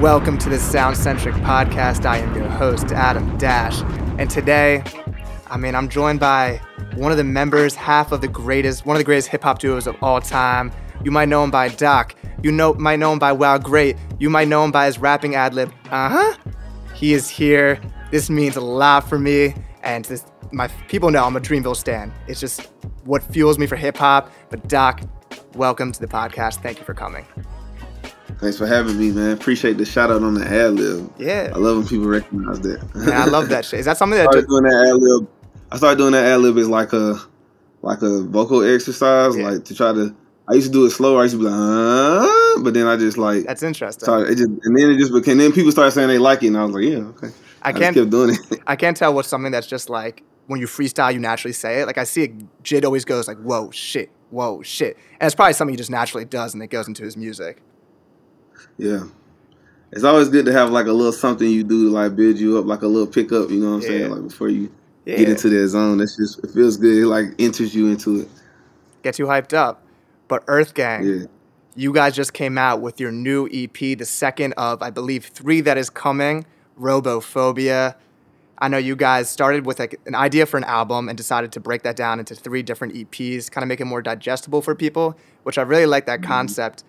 Welcome to the Sound Centric podcast. I am your host, Adam Dash. And today, I mean, I'm joined by one of the members, half of the greatest, one of the greatest hip hop duos of all time. You might know him by Doc. You know, might know him by WowGr8. You might know him by his rapping ad lib. Uh huh. He is here. This means a lot for me. And this, my people know I'm a Dreamville stan. It's just what fuels me for hip hop. But Doc, welcome to the podcast. Thank you for coming. Thanks for having me, man. Appreciate the shout out on the ad lib. Yeah. I love when people recognize that. I love that shit. Is that something I that started doing that ad lib. I started doing that ad lib as like a like a vocal exercise, Yeah. like to try to. I used to do it slower. I used to be like, uh, but then I just like that's interesting? started. It just and then it just became. Then people started saying they like it, and I was like, yeah, okay. I can't kept doing it. I can't tell what's something that's just like when you freestyle, you naturally say it. Like I see it, JID always goes like, "Whoa, shit, whoa, shit," and it's probably something he just naturally does, and it goes into his music. Yeah. It's always good to have like a little something you do to like build you up, like a little pickup. You know what I'm Yeah. saying? Like before you Yeah, get into that zone, that's just it feels good. It like enters you into it. gets you hyped up. But EarthGang, Yeah. you guys just came out with your new EP, the second of I believe three that is coming, Robophobia. I know you guys started with like an idea for an album and decided to break that down into three different EPs, kind of make it more digestible for people, which I really like that mm-hmm. concept.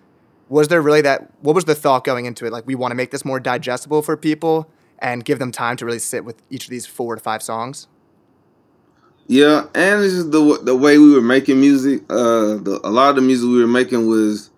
Was there really that what was the thought going into it? Like we want to make this more digestible for people and give them time to really sit with each of these four to five songs? Yeah, and it's just the the way we were making music. Uh, the, a lot of the music we were making was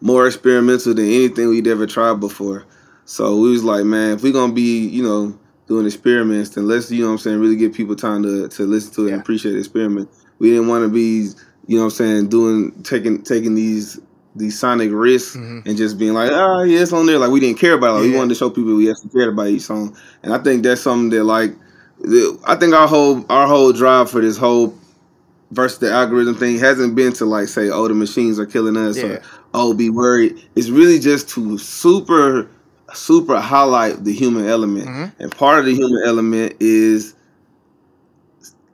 more experimental than anything we'd ever tried before. So we was like, man, if we're gonna be, you know, doing experiments, then let's, you know, what I'm saying, really give people time to to listen to it Yeah. and appreciate the experiment. We didn't want to be, you know, what I'm saying, doing taking taking these these sonic risks Mhm. and just being like, ah, yeah, it's on there. Like we didn't care about it. Like, Yeah. We wanted to show people we actually cared about each song, and I think that's something that like I think our whole our whole drive for this whole versus the algorithm thing hasn't been to like say, oh, the machines are killing us, Yeah. or oh, be worried. It's really just to super super highlight the human element, Mhm. and part of the human element is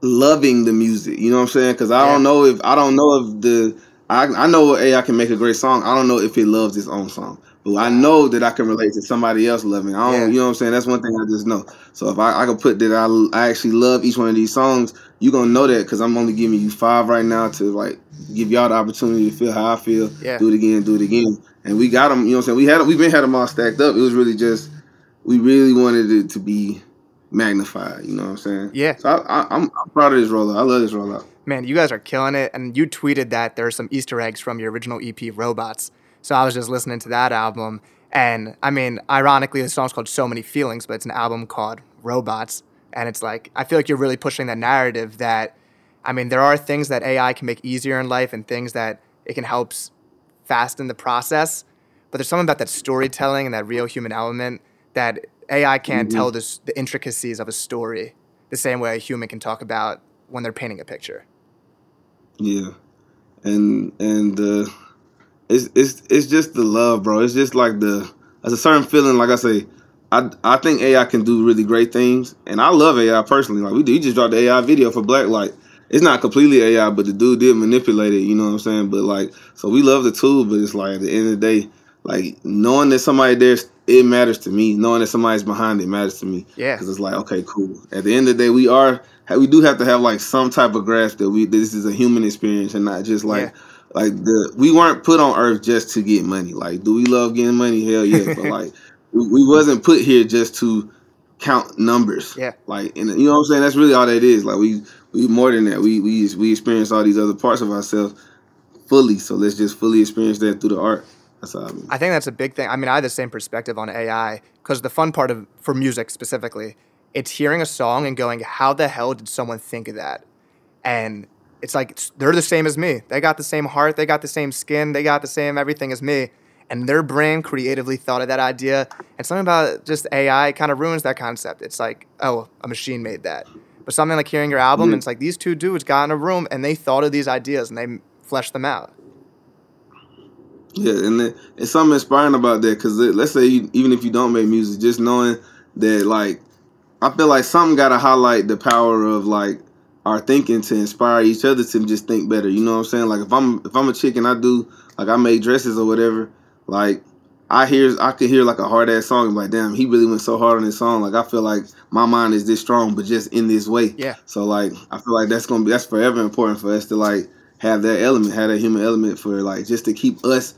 loving the music. You know what I'm saying? Because I Yeah. don't know if I don't know if the I I know AI can make a great song. I don't know if it loves its own song. But I know that I can relate to somebody else loving. I don't, Yeah. you know what I'm saying. That's one thing I just know. So if I, I can put that I, I actually love each one of these songs, you gonna know that because I'm only giving you five right now to like give y'all the opportunity to feel how I feel. Yeah. Do it again, do it again, and we got them. You know what I'm saying. We had we've been had them all stacked up. It was really just we really wanted it to be magnified. You know what I'm saying. Yeah. So I, I, I'm I'm proud of this rollout. I love this rollout. Man, you guys are killing it. And you tweeted that there are some Easter eggs from your original EP, Robots. So I was just listening to that album. And I mean, ironically, the song's called So Many Feelings, but it's an album called Robots. And it's like, I feel like you're really pushing that narrative that, I mean, there are things that AI can make easier in life and things that it can help fasten the process. But there's something about that storytelling and that real human element that AI can't Mhm. tell this, the intricacies of a story the same way a human can talk about when they're painting a picture. Yeah, and and uh, it's it's it's just the love, bro. It's just like the there's a certain feeling. Like I say, I I think AI can do really great things, and I love AI personally. Like we do, we just dropped the AI video for Black Light. It's not completely AI, but the dude did manipulate it. You know what I'm saying? But like, so we love the tool, but it's like at the end of the day, like knowing that somebody there's it matters to me. Knowing that somebody's behind it matters to me. Yeah. Because it's like, okay, cool. At the end of the day, we are we do have to have like some type of grasp that we this is a human experience and not just like Yeah. like the we weren't put on earth just to get money. Like, do we love getting money? Hell yeah. but like we, we wasn't put here just to count numbers. Yeah. Like and you know what I'm saying? That's really all that is. Like we we more than that. We we we experience all these other parts of ourselves fully. So let's just fully experience that through the art. How um, I think that's a big thing. I mean, I have the same perspective on AI because the fun part of for music specifically, it's hearing a song and going, "How the hell did someone think of that?" And it's like it's- they're the same as me. They got the same heart. They got the same skin. They got the same everything as me. And their brain creatively thought of that idea. And something about just AI kind of ruins that concept. It's like, oh, a machine made that. But something like hearing your album, and it's like these two dudes got in a room and they thought of these ideas and they fleshed them out. Yeah, and it's something inspiring about that because let's say you, even if you don't make music, just knowing that like I feel like something got to highlight the power of like our thinking to inspire each other to just think better. You know what I'm saying? Like if I'm if I'm a chick and I do like I make dresses or whatever, like I hear I could hear like a hard ass song and like, damn, he really went so hard on this song. Like I feel like my mind is this strong, but just in this way. Yeah. So like I feel like that's gonna be that's forever important for us to like have that element, have that human element for like just to keep us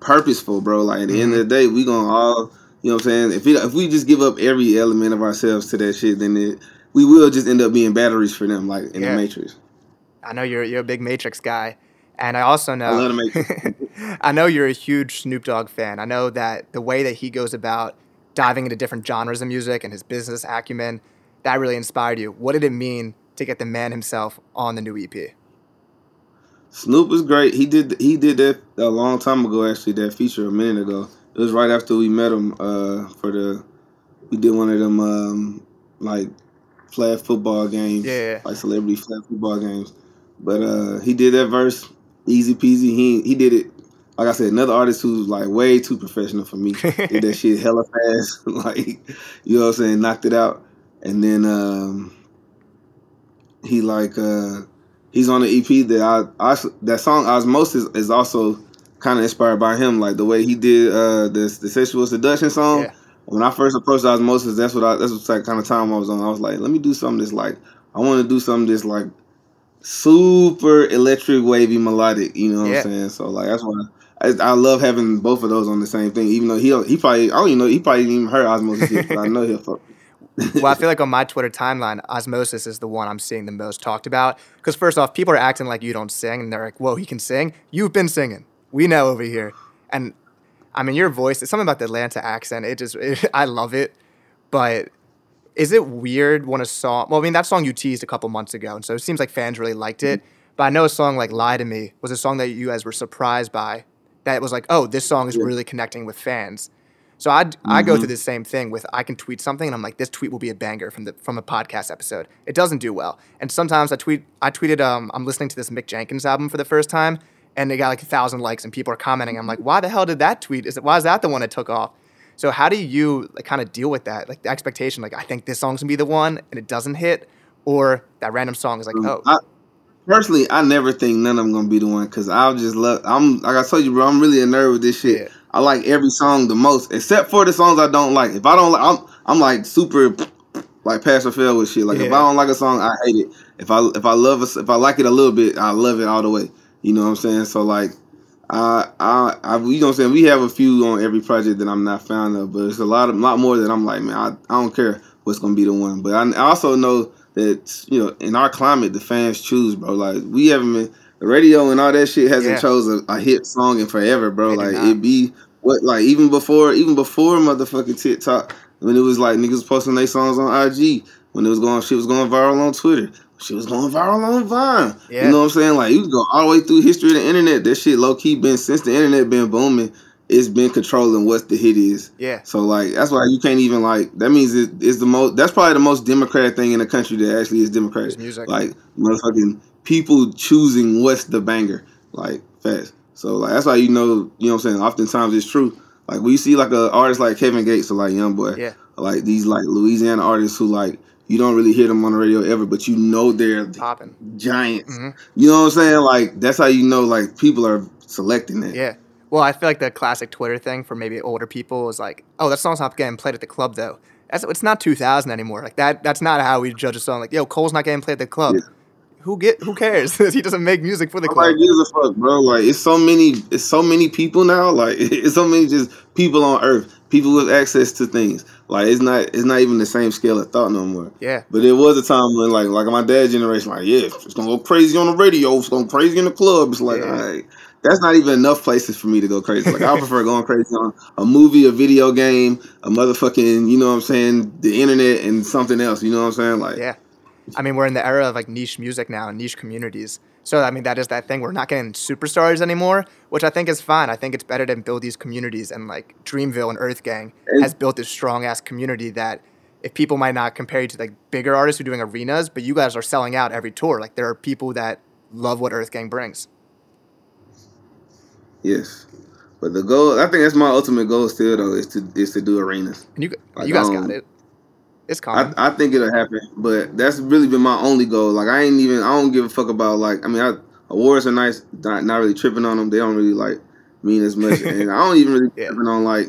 purposeful, bro. Like at the end of the mm-hmm. day, we gonna all you know what I'm saying? If we if we just give up every element of ourselves to that shit, then it we will just end up being batteries for them, like in Yeah. the Matrix. I know you're you're a big Matrix guy, and I also know I love the Matrix. I know you're a huge Snoop Dogg fan. I know that the way that he goes about diving into different genres of music and his business acumen that really inspired you. What did it mean to get the man himself on the new EP? Snoop was great. He did he did that a long time ago. Actually, that feature a minute ago. It was right after we met him uh, for the. We did one of them um, like flag football games, Yeah. like celebrity flag football games. But uh, he did that verse easy peasy. He he did it. Like I said, another artist who's like way too professional for me. did that shit hella fast. like you know what I'm saying, knocked it out. And then um, he like uh, he's on the EP that I, I that song Osmosis is also kind of inspired by him, like the way he did uh the the sexual seduction song. Yeah. When I first approached Osmosis, that's what I that's what like kind of time I was on. I was like, let me do something that's like I want to do something that's like super electric wavy melodic. You know what Yeah. I'm saying? So like that's why. I, I love having both of those on the same thing, even though he he probably I don't even know he probably didn't even heard Osmosis, yet, but I know he'll fuck. Well, I feel like on my Twitter timeline, Osmosis is the one I'm seeing the most talked about. Because first off, people are acting like you don't sing, and they're like, "Whoa, he can sing." You've been singing. We know over here, and I mean, your voice. It's something about the Atlanta accent. It just, it, I love it. But is it weird when a song? Well, I mean, that song you teased a couple months ago, and so it seems like fans really liked it. Mm-hmm. But I know a song like "Lie to Me" was a song that you guys were surprised by. That was like, oh, this song is Yeah. really connecting with fans. So I I go through the same thing with I can tweet something and I'm like this tweet will be a banger from the from a podcast episode. It doesn't do well, and sometimes I tweet I tweeted um I'm listening to this Mick Jenkins album for the first time and it got like a thousand likes and people are commenting. I'm like why the hell did that tweet? Is it why is that the one that took off? So how do you like kind of deal with that like the expectation like I think this song's gonna be the one and it doesn't hit, or that random song is like oh I, personally, I never think none of them gonna be the one because I'll just love. I'm like I told you, bro. I'm really a nerd with this shit. Yeah. I like every song the most, except for the songs I don't like. If I don't like, I'm I'm like super like pass or fail with shit. Like if I don't like a song, I hate it. If I if I love a, if I like it a little bit, I love it all the way. You know what I'm saying? So like. I, I, I, you know what I'm saying? We have a few on every project that I'm not fan of, but it's a lot of, lot more that I'm like, man, I, I don't care what's gonna be the one. But I, I also know that you know, in our climate, the fans choose, bro. Like we haven't been radio and all that shit hasn't Yeah. chose a, a hit song in forever, bro. Like it be what like even before even before motherfucking TikTok when it was like niggas posting their songs on IG when it was going shit was going viral on Twitter. She was going viral on Vine. Yeah. You know what I'm saying? Like you go all the way through history of the internet. That shit low key been since the internet been booming. It's been controlling what the hit is. yeah So like that's why you can't even like that means it is the most that's probably the most democratic thing in the country that actually is democratic. Music. Like motherfucking people choosing what's the banger. Like fast. So like that's why you know, you know what I'm saying, oftentimes it's true. Like we see like a artist like Kevin Gates or like YoungBoy. Yeah. Like these like Louisiana artists who like you don't really hear them on the radio ever, but you know they're popping giants. Mhm. You know what I'm saying? Like that's how you know like people are selecting it. Yeah. Well, I feel like the classic Twitter thing for maybe older people is like, oh, that song's not getting played at the club though. That's it's not 2000 anymore. Like that. That's not how we judge a song. Like, yo, Cole's not getting played at the club. Yeah. Who get? Who cares? he doesn't make music for the club. Nobody gives a fuck, bro. Like it's so many, it's so many people now. Like it's so many just people on Earth, people with access to things. Like it's not, it's not even the same scale of thought no more. Yeah. But it was a time when, like, like my dad's generation, like, yeah, it's gonna go crazy on the radio, it's gonna go crazy in the club. It's like, Yeah. all right, that's not even enough places for me to go crazy. Like I prefer going crazy on a movie, a video game, a motherfucking, you know what I'm saying, the internet, and something else. You know what I'm saying? Like, Yeah. I mean, we're in the era of like niche music now and niche communities. So I mean, that is that thing. We're not getting superstars anymore, which I think is fine. I think it's better to build these communities, and like Dreamville and EarthGang has built this strong ass community that if people might not compare you to like bigger artists who are doing arenas, but you guys are selling out every tour. Like there are people that love what EarthGang brings. yes. But the goal, I think that's my ultimate goal still though, is to is to do arenas. And you Like, you guys um, got it. It's coming. I, I think it'll happen, but that's really been my only goal. Like I ain't even I don't give a fuck about like I mean I, awards are nice, not not really tripping on them. They don't really like mean as much. and I don't even really yeah. Tripping on like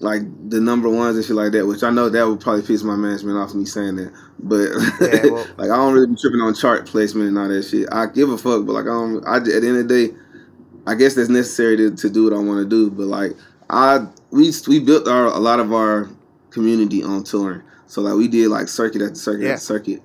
like the number ones and shit like that, which I know that would probably piss my management off me saying that. But yeah, well, like I don't really be tripping on chart placement and all that shit. I give a fuck, but like I don't. I at the end of the day, I guess that's necessary to, to do what I want to do. But like I we we built our a lot of our community on touring. So like we did like circuit after circuit yeah. after circuit,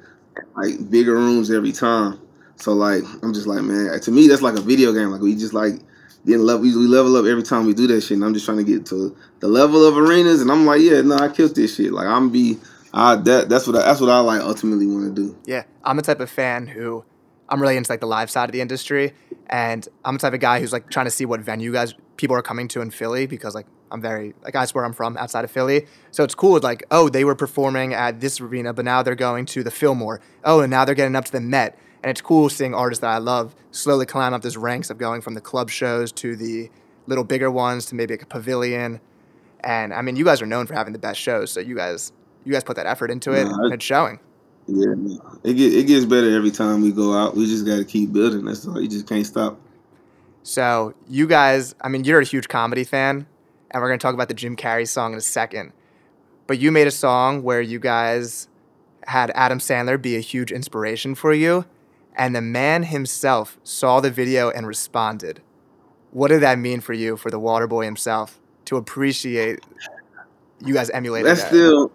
like bigger rooms every time. So like I'm just like man, to me that's like a video game. Like we just like getting level, we level up every time we do that shit. And I'm just trying to get to the level of arenas, and I'm like, yeah, no, I killed this shit. Like I'm be, I that that's what I, that's what I like ultimately want to do. Yeah, I'm the type of fan who I'm really into like the live side of the industry, and I'm the type of guy who's like trying to see what venue guys people are coming to in Philly because like I'm very like that's where I'm from outside of Philly. So it's cool. Like oh they were performing at this arena, but now they're going to the Fillmore. Oh and now they're getting up to the Met. And it's cool seeing artists that I love slowly climb up those ranks of going from the club shows to the little bigger ones to maybe like a pavilion. And I mean, you guys are known for having the best shows, so you guys you guys put that effort into it, and it's showing. Yeah, it get, it gets better every time we go out. We just got to keep building. That's all. You just can't stop. So you guys, I mean, you're a huge comedy fan, and we're gonna talk about the Jim Carrey song in a second. But you made a song where you guys had Adam Sandler be a huge inspiration for you, and the man himself saw the video and responded. What did that mean for you, for the water boy himself, to appreciate you guys emulating that's that? still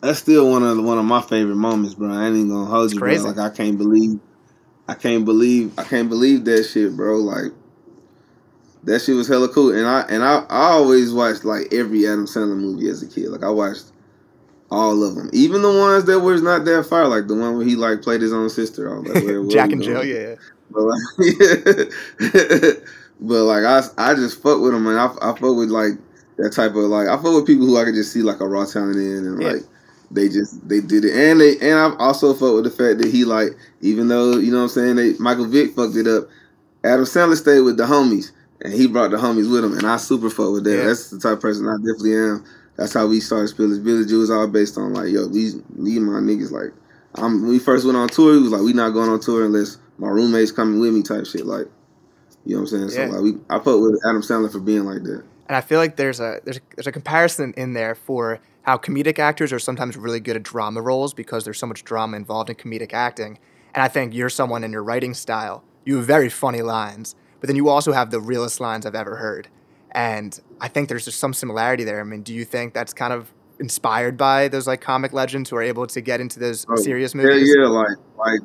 that's still one of one of my favorite moments, bro. I ain't even gonna hold it's you, crazy. bro. Like I can't believe I can't believe I can't believe that shit, bro. Like that shit was hella cool. And I and I, I always watched like every Adam Sandler movie as a kid. Like I watched all of them, even the ones that was not that far, like the one where he like played his own sister. I was like, where, where Jack and Jill, yeah. But like, yeah. but like I, I just fuck with him, and I, I fuck with like that type of like I fuck with people who I could just see like a raw talent in, and yeah. like they just they did it, and they and I also fuck with the fact that he like even though you know what I'm saying they Michael Vick fucked it up, Adam Sandler stayed with the homies, and he brought the homies with him, and I super fuck with that. Yeah. That's the type of person I definitely am that's how we started Spillage Village. It was all based on like, yo, these me my niggas like I'm when we first went on tour, he was like, we not going on tour unless my roommates coming with me type shit. Like, you know what I'm saying? Yeah. So like we I put with Adam Sandler for being like that. And I feel like there's a there's a, there's a comparison in there for how comedic actors are sometimes really good at drama roles because there's so much drama involved in comedic acting. And I think you're someone in your writing style, you have very funny lines, but then you also have the realest lines I've ever heard. And I think there's just some similarity there. I mean, do you think that's kind of inspired by those like comic legends who are able to get into those oh, serious movies? Yeah, yeah, like like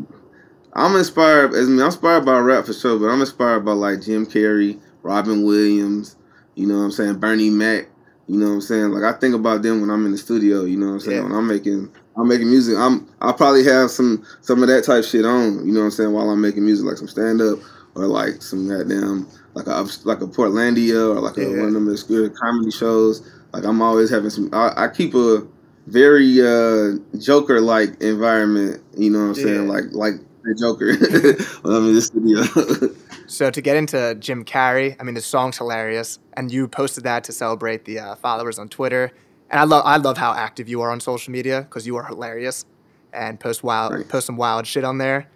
I'm inspired. I mean, I'm inspired by rap for sure, but I'm inspired by like Jim Carrey, Robin Williams. You know what I'm saying? Bernie Mac. You know what I'm saying? Like I think about them when I'm in the studio. You know what I'm saying? Yeah. When I'm making I'm making music. I'm I probably have some some of that type shit on. You know what I'm saying? While I'm making music, like some stand up or like some goddamn like a like a Portlandia or like yeah. a, one of them obscure comedy shows. Like I'm always having some. I, I keep a very uh, Joker like environment. You know what I'm saying? Like like the Joker when I'm in the studio. so to get into Jim Carrey, I mean the song's hilarious, and you posted that to celebrate the uh, followers on Twitter. And I love I love how active you are on social media because you are hilarious and post wild right. post some wild shit on there.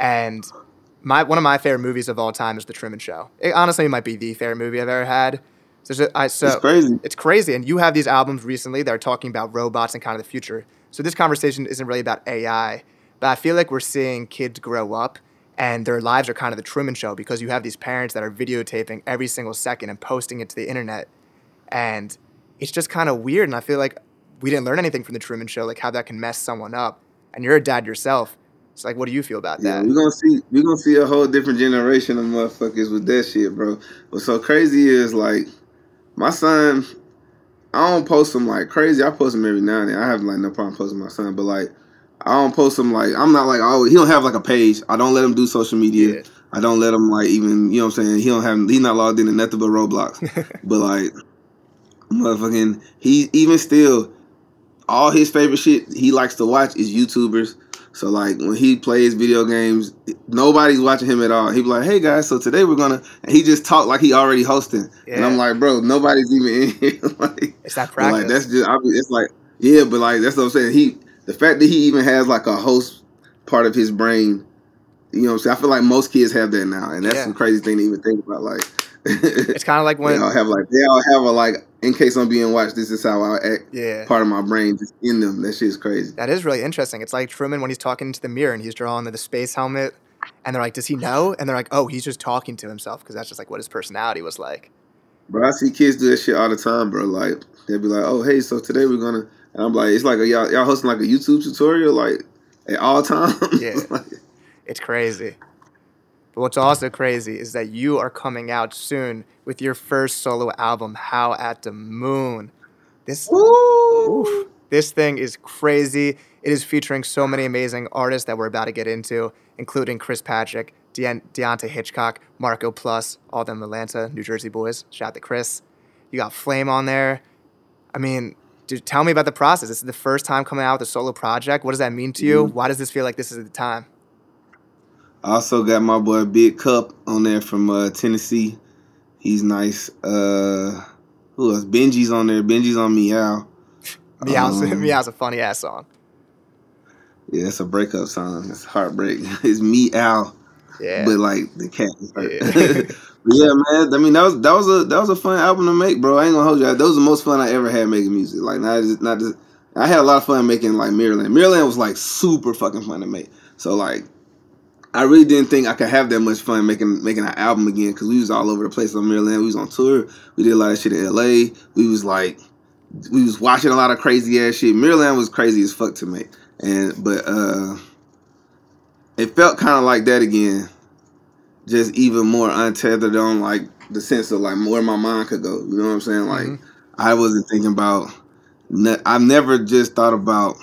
And my one of my favorite movies of all time is The Truman Show. It honestly might be the favorite movie I've ever had. So, I, so it's crazy. It's crazy, and you have these albums recently that are talking about robots and kind of the future. So this conversation isn't really about AI, but I feel like we're seeing kids grow up and their lives are kind of the Truman Show because you have these parents that are videotaping every single second and posting it to the internet, and it's just kind of weird. And I feel like we didn't learn anything from the Truman Show, like how that can mess someone up. And you're a dad yourself it's like, what do you feel about yeah, that? We're gonna see we're gonna see a whole different generation of motherfuckers with that shit, bro. What's so crazy is like my son, I don't post him like crazy. I post him every now and then. I have like no problem posting my son, but like I don't post him like I'm not like oh he don't have like a page. I don't let him do social media. Yeah. I don't let him like even you know what I'm saying. He don't have he's not logged into nothing but Roblox. but like motherfucking he even still all his favorite shit he likes to watch is YouTubers so like when he plays video games, nobody's watching him at all. He be like, "Hey guys, so today we're gonna," and he just talk like he already hosting, yeah. and I'm like, "Bro, nobody's even in here." like, it's that practice. Like that's just, I mean, it's like, yeah, but like that's what I'm saying. He, the fact that he even has like a host part of his brain, you know, what I'm saying. I feel like most kids have that now, and that's yeah. some crazy thing to even think about. Like, It's kind of like when they all have like they all have a like in case I'm being watched. This is how I act. yeah. Part of my brain just in them. That shit's crazy. That is really interesting. It's like Truman when he's talking to the mirror and he's drawing the, the space helmet, and they're like, "Does he know?" And they're like, "Oh, he's just talking to himself because that's just like what his personality was like." Bro, I see kids do that shit all the time, bro. Like they'll be like, "Oh, hey, so today we're gonna," and I'm like, "It's like a, y'all y'all hosting like a YouTube tutorial, like at all times." Yeah. Like, It's crazy. But what's also crazy is that you are coming out soon with your first solo album, Howl At Da Moon. This oof, this thing is crazy. It is featuring so many amazing artists that we're about to get into, including Chris Patrick, Deon- Deante' Hitchcock, Marco Plus, all them Atlanta, New Jersey boys. Shout out to Chris. You got Flame on there. I mean, dude, tell me about the process. This is the first time coming out with a solo project. What does that mean to you? Mhm. Why does this feel like this is the time? I also got my boy Big Cup on there from uh, Tennessee. He's nice. Uh, who else? Benji's on there. Benji's on Meow. Meow's, Um, Meow's a funny ass song. Yeah, it's a breakup song. It's heartbreak. It's Meow, Yeah. but like the cat is hurt. Yeah. Yeah, man. I mean, that was that was a that was a fun album to make, bro. I ain't gonna hold you. That was the most fun I ever had making music. Like not just not just. I had a lot of fun making like Mirrorland. Mirrorland was like super fucking fun to make. So like, I really didn't think I could have that much fun making making an album again because we was all over the place on Mirrorland. We was on tour. We did a lot of shit in L.A. We was like, we was watching a lot of crazy ass shit. Mirrorland was crazy as fuck to make, and but uh, it felt kind of like that again just even more untethered on like the sense of like where my mind could go. You know what I'm saying? Like Mhm. I wasn't thinking about. I've never just thought about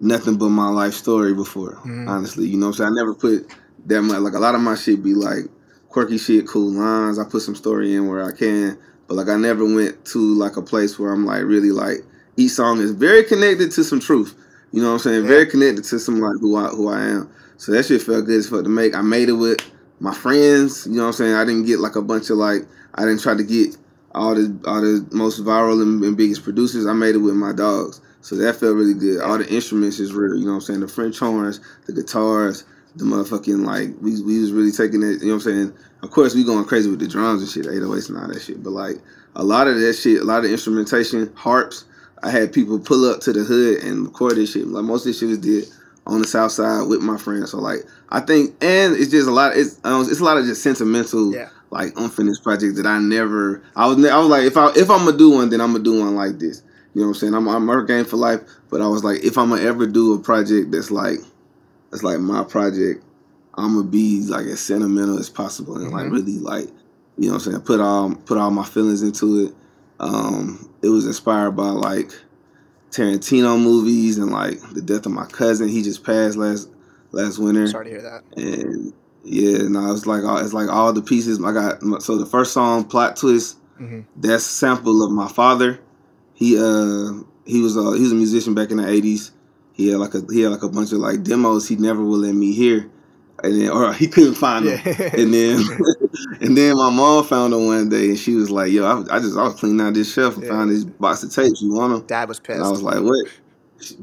nothing but my life story before. Mhm. Honestly, you know what I'm saying? I never put that much. Like a lot of my shit be like quirky shit, cool lines. I put some story in where I can, but like I never went to like a place where I'm like really like each song is very connected to some truth. You know what I'm saying? Yeah. Very connected to some like who I who I am. So that shit felt good as fuck to make. I made it with my friends. You know what I'm saying? I didn't get like a bunch of like I didn't try to get all the all the most viral and, and biggest producers. I made it with my dogs. So that felt really good. All the instruments is real. You know what I'm saying? The French horns, the guitars, the motherfucking like we we was really taking it. You know what I'm saying? Of course we going crazy with the drums and shit, 808s and all that shit. But like a lot of that shit, a lot of instrumentation, harps. I had people pull up to the hood and record this shit. Like most of this shit was did on the south side with my friends. So like I think, and it's just a lot. It's um, it's a lot of just sentimental, Yeah. like unfinished projects that I never. I was ne- I was like, if I if I'm gonna do one, then I'm gonna do one like this. You know what I'm saying? I'm I'm EarthGang for life. But I was like, if I'm gonna ever do a project that's like that's like my project, I'm gonna be like as sentimental as possible and like Mhm. really like you know what I'm saying put all put all my feelings into it. Um, it was inspired by like Tarantino movies and like the death of my cousin. He just passed last last winter, Sorry to hear that. and yeah, no, it's like all, it's like all the pieces. I got so the first song, plot twist. hmm That's a sample of my father. He uh he was a he was a musician back in the eighties. He had like a he had like a bunch of like demos he never would let me hear, and then or he couldn't find them. Yeah. And then and then my mom found them one day, and she was like, "Yo, I, I just I was cleaning out this shelf and Yeah. found this box of tapes. You want them?" Dad was pissed. And I was like, "What?"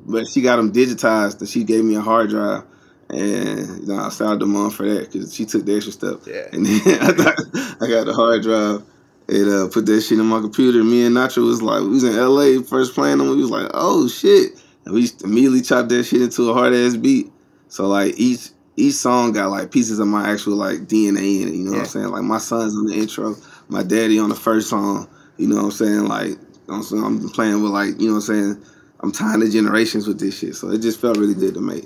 But she got them digitized, and she gave me a hard drive. And you know, I out to mom for that because she took the extra step. yeah. And then I, got, I got the hard drive and uh, put that shit in my computer. Me and Nacho was like, we was in LA first playing them. We was like, oh shit. And we immediately chopped that shit into a hard ass beat. So like each each song got like pieces of my actual like DNA in it. You know what I'm saying? Like my son's on the intro, my daddy on the first song. You know what I'm saying? Like I'm, I'm playing with like you know what I'm saying. I'm tying the generations with this shit. So it just felt really good to make.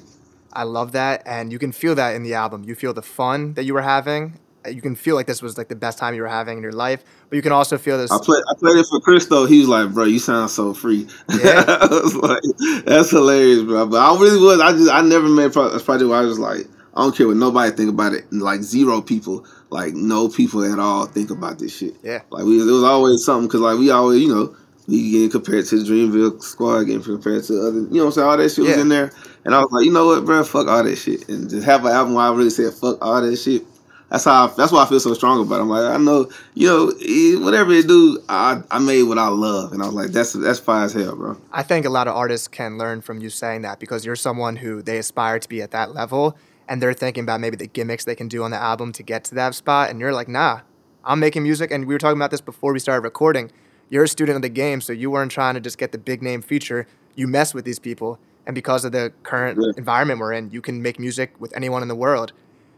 I love that, and you can feel that in the album. You feel the fun that you were having. You can feel like this was like the best time you were having in your life, but you can also feel this. I played I played it for Chris though. He was like, "Bro, you sound so free." Yeah. I was like, "That's hilarious, bro." But I really was. I just I never made a pro- a project where I was like, I don't care what nobody think about it. Like zero people, like no people at all think about this shit. Yeah. Like we, it was always something because like we always, you know, we getting compared to the Dreamville Squad, getting compared to other, you know, what I'm saying all that shit was in there. And I was like, you know what, bro, fuck all that shit, and just have an album where I really said fuck all that shit. That's how. I, that's why I feel so strong about it. I'm like, I know, you know, whatever it do, I I made what I love, and I was like, that's that's fire as hell, bro. I think a lot of artists can learn from you saying that because you're someone who they aspire to be at that level, and they're thinking about maybe the gimmicks they can do on the album to get to that spot, and you're like, nah, I'm making music, and we were talking about this before we started recording. You're a student of the game, so you weren't trying to just get the big name feature. You mess with these people, and because of the current Yeah. environment we're in, you can make music with anyone in the world.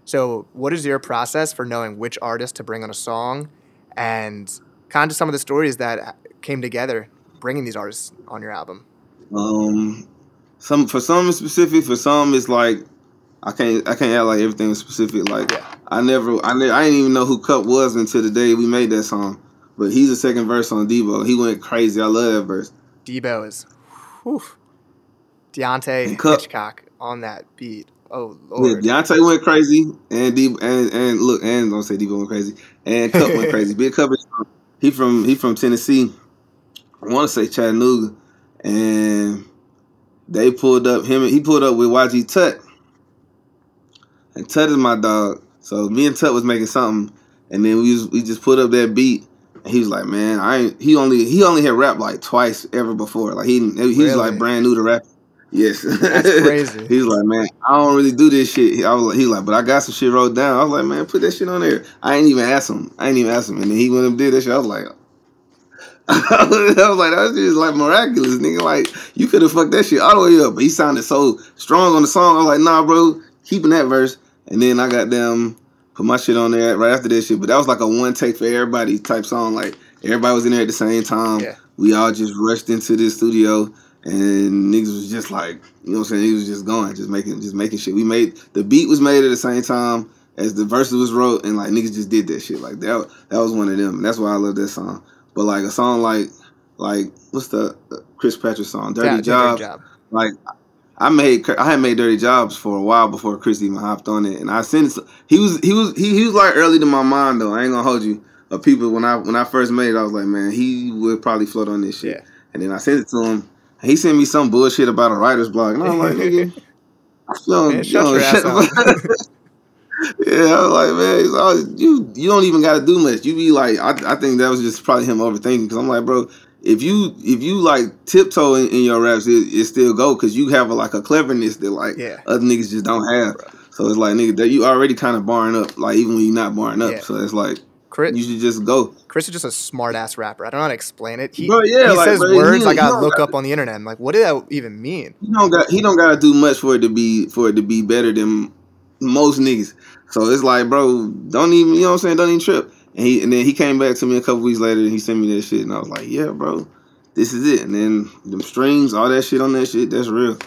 So, what is your process for knowing which artist to bring on a song, and kind of some of the stories that came together bringing these artists on your album? Um, some for some it's specific. For some it's like I can't I can't act like everything specific. Like Yeah. I never I ne- I didn't even know who Cup was until the day we made that song. But he's the second verse on Devo. He went crazy. I love that verse. Debo is, whew, Deante' Cup- Hitchcock on that beat. Oh Yeah, lord, Deante' went crazy, and Devo, and and look, and don't say Devo went crazy, and Cup went crazy. Big Cup is from, he from he from Tennessee. I want to say Chattanooga, and they pulled up him. He pulled up with YG Tut, and Tut is my dog. So me and Tut was making something, and then we was, we just put up that beat. And he was like, "Man, I ain't." He only he only had rapped like twice ever before. Like he he was Really? like brand new to rap. Yes, That's crazy. He's like, man, I don't really do this shit. I was like, he like, but I got some shit wrote down. I was like, man, put that shit on there. I ain't even ask him. I ain't even ask him. And then he went and did that shit. I was like, I was like, that's just like miraculous, nigga. Like, you could have fucked that shit all the way up. But he sounded so strong on the song. I was like, nah, bro, keeping that verse. And then I got them put my shit on there right after that shit. But that was like a one take for everybody type song. Like everybody was in there at the same time. Yeah. We all just rushed into the studio and niggas was just like, you know what I'm saying? He was just going, just making just making shit. We made the beat was made at the same time as the verses was wrote and like niggas just did that shit. Like that that was one of them. And that's why I love that song. But like a song like like what's the uh, Chris Patrick song, Dirty Yeah, Job. job. Like I made I had made Dirty Jobs for a while before Chris even hopped on it, and I sent it. He was he was he, he was like early to my mind though. I ain't gonna hold you. Of people when I when I first made it, I was like, man, he would probably float on this shit. Yeah. And then I sent it to him. He sent me some bullshit about a writer's blog, and I'm like, nigga, you Man, you shut don't- your ass shut the yeah, I was like, man, you you don't even got to do much. You be like, I, I think that was just probably him overthinking because I'm like, bro, if you if you like tiptoe in, in your raps, it, it still go because you have a, like a cleverness that like Yeah. other niggas just don't have. So it's like nigga that you already kind of barring up, like even when you're not barring up. Yeah. So it's like Chris, you should just go. Chris is just a smart ass rapper. I don't know how to explain it. He, Bro, yeah, he like, says bro, he- words I gotta look got- up on the internet. I'm like, what did that even mean? He don't got he don't gotta do much for it to be for it to be better than most niggas. So it's like, bro, don't even you know what I'm saying? Don't even trip. And he and then he came back to me a couple weeks later and he sent me that shit and I was like, yeah, bro, this is it. And then them strings, all that shit on that shit, that's real.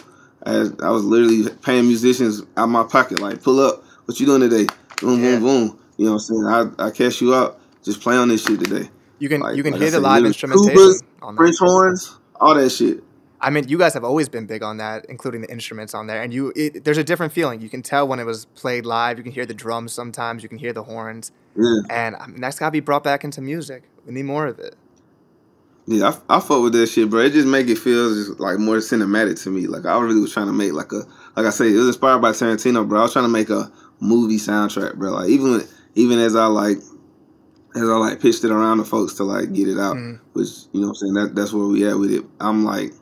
I, I was literally paying musicians out my pocket, like, pull up, what you doing today? Boom, Yeah. boom, boom. You know what I'm saying? I, I cash you out. Just play on this shit today. You can Like- you can like hear the live instrumentation tubas, on that. French horns, all that shit. I mean, you guys have always been big on that, including the instruments on there. And you, it, there's a different feeling. You can tell when it was played live. You can hear the drums sometimes. You can hear the horns. Yeah. And I mean, that's got to be brought back into music. We need more of it. Yeah, I, I fuck with that shit, bro. It just make it feel just like more cinematic to me. Like I really was trying to make like a, like I say, it was inspired by Tarantino, bro. I was trying to make a movie soundtrack, bro. Like even when- even as I like, as I like pitched it around to folks to like get it out, Mhm. which you know what I'm saying that that's where we at with it. I'm like,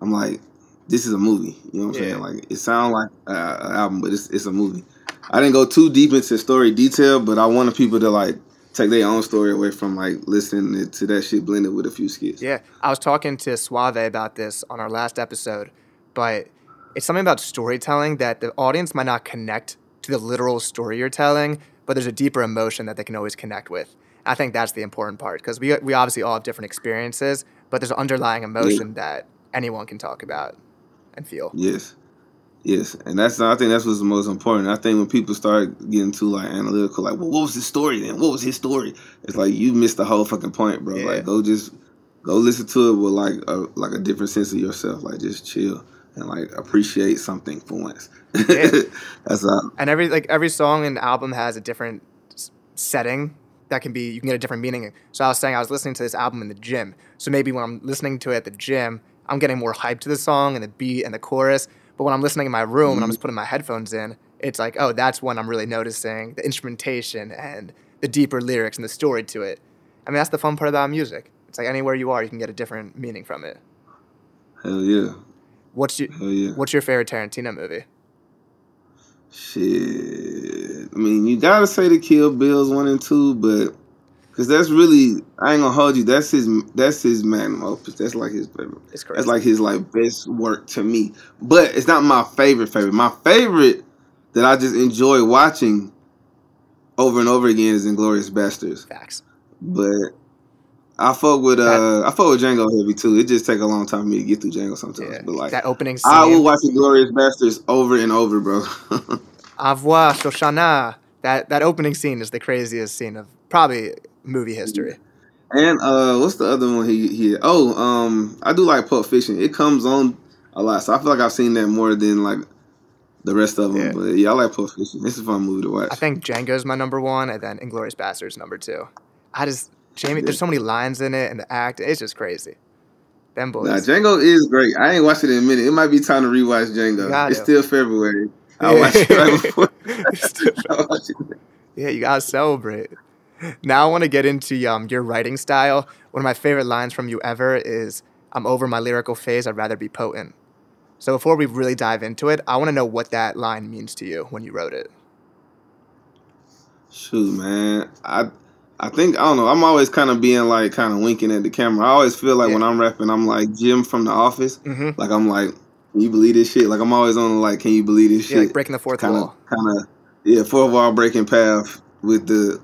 I'm like, this is a movie. You know what I'm Yeah. saying? Like it sounds like uh, an album, but it's it's a movie. I didn't go too deep into story detail, but I wanted people to like take their own story away from like listening to that shit blended with a few skits. Yeah, I was talking to Suave about this on our last episode, but it's something about storytelling that the audience might not connect to the literal story you're telling, but there's a deeper emotion that they can always connect with. I think that's the important part because we, we obviously all have different experiences, but there's an underlying emotion that anyone can talk about and feel. Yes. Yes. And that's I think that's what's the most important. I think when people start getting too like analytical, like, well, what was his story then? What was his story? It's like you missed the whole fucking point, bro. Yeah. Like go just go listen to it with like a like a different sense of yourself. Like just chill and like appreciate something for once. Yeah. that's all. and every like every song and album has a different setting that can be you can get a different meaning. So I was saying I was listening to this album in the gym. So maybe when I'm listening to it at the gym, I'm getting more hyped to the song and the beat and the chorus. But when I'm listening in my room and I'm just mm-hmm. putting my headphones in, it's like, oh, that's when I'm really noticing the instrumentation and the deeper lyrics and the story to it. I mean, that's the fun part about music. It's like anywhere you are, you can get a different meaning from it. Hell yeah. What's your yeah. What's your favorite Tarantino movie? Shit. I mean, you gotta say the Kill Bills one and two, but Cause that's really I ain't gonna hold you. That's his that's his magnum opus. That's like his favorite. It's crazy. That's like his like best work to me. But it's not my favorite favorite. My favorite that I just enjoy watching over and over again is Inglourious Basterds. Facts. But I fuck with uh I fuck with Django heavy too. It just take a long time for me to get through Django sometimes. Yeah. But like that opening scene. I will watch the Glorious Bastards over and over, bro. Au revoir, Shosanna. That that opening scene is the craziest scene of probably movie history. And uh, what's the other one he he? Oh, um, I do like Pulp Fiction. It comes on a lot, so I feel like I've seen that more than like the rest of them. Yeah. But yeah, I like Pulp Fiction. It's a fun movie to watch. I think Django's my number one, and then Inglourious Basterds number two. I just Jamie, there's so many lines in it, and the act, it's just crazy. Them boys. Nah, Django is great. I ain't watched it in a minute. It might be time to rewatch Django. Got It's it. still February. I Yeah. watched it right before. Watched it. Yeah, you gotta celebrate. Now I want to get into um, your writing style. One of my favorite lines from you ever is, "I'm over my lyrical phase. I'd rather be potent." So before we really dive into it, I want to know what that line means to you when you wrote it. Shoot, man. I I think I don't know. I'm always kind of being like kind of winking at the camera. I always feel like Yeah. when I'm rapping, I'm like Jim from The Office. Mm-hmm. Like I'm like, can you believe this shit? Like I'm always on like, can you believe this Yeah, shit? like breaking the fourth kind of, wall. kind of, yeah, fourth wall breaking path with the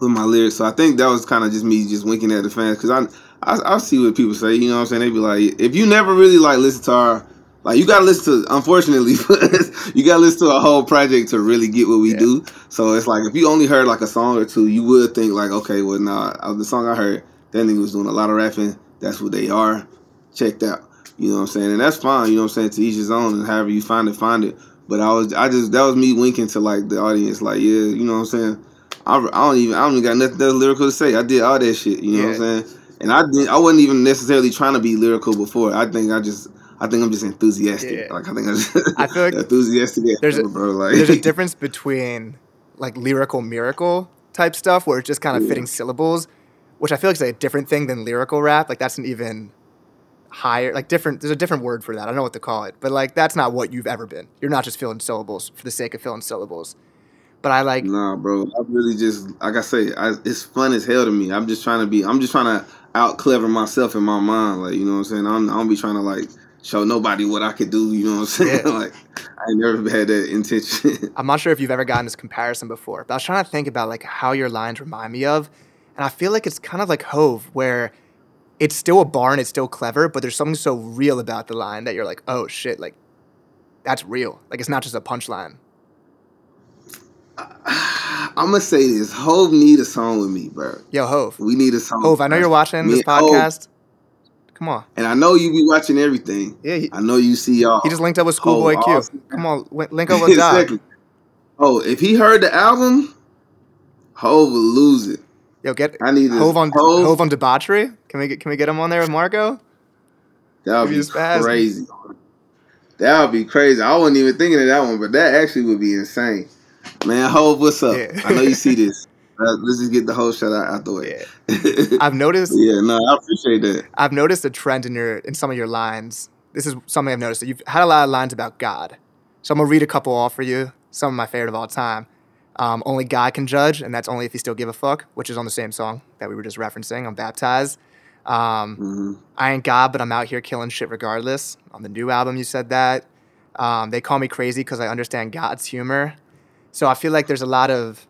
with my lyrics. So I think that was kind of just me just winking at the fans because I, I I see what people say. You know what I'm saying? They be like, if you never really like listen to our like you gotta listen to unfortunately you gotta listen to a whole project to really get what we Yeah. do. So it's like if you only heard like a song or two, you would think like, okay, well nah, uh, the song I heard, that nigga was doing a lot of rapping. That's what they are. Checked out. You know what I'm saying? And that's fine, you know what I'm saying, to each his own and however you find it, find it. But I was I just that was me winking to like the audience, like, yeah, you know what I'm saying? I, I don't even I don't even got nothing else lyrical to say. I did all that shit, you know what I'm saying? And I didn't I wasn't even necessarily trying to be lyrical before. I think I just I think I'm just enthusiastic. Yeah. Like I think I just I feel like enthusiastic as there's a- bro. Like There's a difference between like lyrical miracle type stuff where it's just kind of Yeah. fitting syllables, which I feel like is like a different thing than lyrical rap. Like that's an even higher, like different. There's a different word for that. I don't know what to call it, but like that's not what you've ever been. You're not just filling syllables for the sake of filling syllables. But I like Nah, bro. I really just like I say, I, it's fun as hell to me. I'm just trying to be. I'm just trying to out clever myself in my mind. Like you know what I'm saying. I'm, I don't be trying to like show nobody what I could do. You know what I'm saying. Yeah. like I never had that intention. I'm not sure if you've ever gotten this comparison before, but I was trying to think about like how your lines remind me of, and I feel like it's kind of like Hove, where it's still a bar and it's still clever, but there's something so real about the line that you're like, oh shit, like that's real. Like it's not just a punchline. I'm gonna say this. Hove need a song with me, bro. Yo, Hove, We need a song. Hove, I know you're watching Me this and Hove- podcast. Come on, and I know you be watching everything. yeah, he, I know you see y'all. he just linked up with Schoolboy Hove Q. awesome. Come on, link up with Doc. exactly. Oh, if he heard the album, Hove will lose it. Yo, get I need. Hove on Hove, Hove on debauchery. Can we get can we get him on there with Marco? That would be crazy. That would be crazy. I wasn't even thinking of that one, but that actually would be insane. Man, Hove, what's up? Yeah. I know you see this. Uh, let's just get the whole shut out, out the way. Yeah, I've noticed. yeah, no, I appreciate that. I've noticed a trend in your in some of your lines. This is something I've noticed that you've had a lot of lines about God. So I'm gonna read a couple off for you. Some of my favorite of all time. Um, only God can judge, and that's only if you still give a fuck, which is on the same song that we were just referencing on Baptized. Um, hmm I ain't God, but I'm out here killing shit regardless. On the new album, you said that. Um, they call me crazy because I understand God's humor. So I feel like there's a lot of,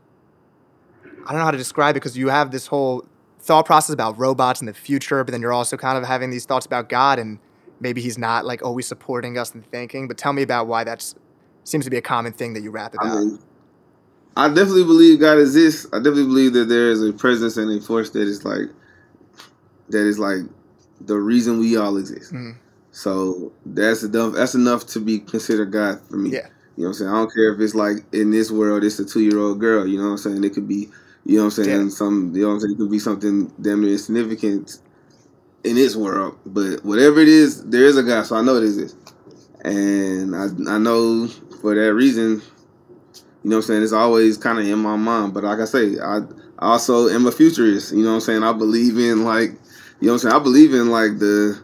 I don't know how to describe it because you have this whole thought process about robots in the future, but then you're also kind of having these thoughts about God and maybe he's not like always supporting us and thinking. But tell me about why that seems to be a common thing that you rap I about. mean, I definitely believe God exists. I definitely believe that there is a presence and a force that is like that is like the reason we all exist. Mhm. So that's enough. That's enough to be considered God for me. Yeah. You know what I'm saying? I don't care if it's like in this world, it's a two year old girl. You know what I'm saying? It could be, you know what I'm saying? Yeah. Some, you know what I'm saying? It could be something damn near insignificant in this world. But whatever it is, there is a God. So I know it exists. And I, I know for that reason, you know what I'm saying? It's always kind of in my mind. But like I say, I, also am a futurist. You know what I'm saying? I believe in like, you know what I'm saying? I believe in like the,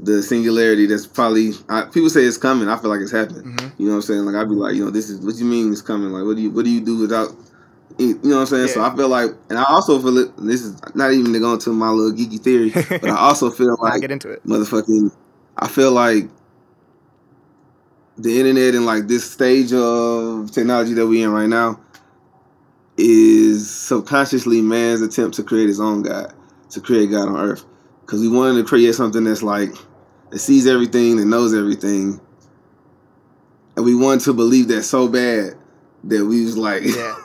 the singularity that's probably I, people say it's coming. I feel like it's happening. Mhm. You know what I'm saying? Like I'd be like, you know, this is what you mean it's coming. Like what do you what do you do without You know what I'm saying? Yeah. So I feel like, and I also feel it. This is not even to go into my little geeky theory, but I also feel like get into it, motherfucking. I feel like the internet and like this stage of technology that we're in right now is subconsciously man's attempt to create his own God, to create God on earth. Because we wanted to create something that's like that sees everything, that knows everything, and we wanted to believe that so bad that we was like, yeah.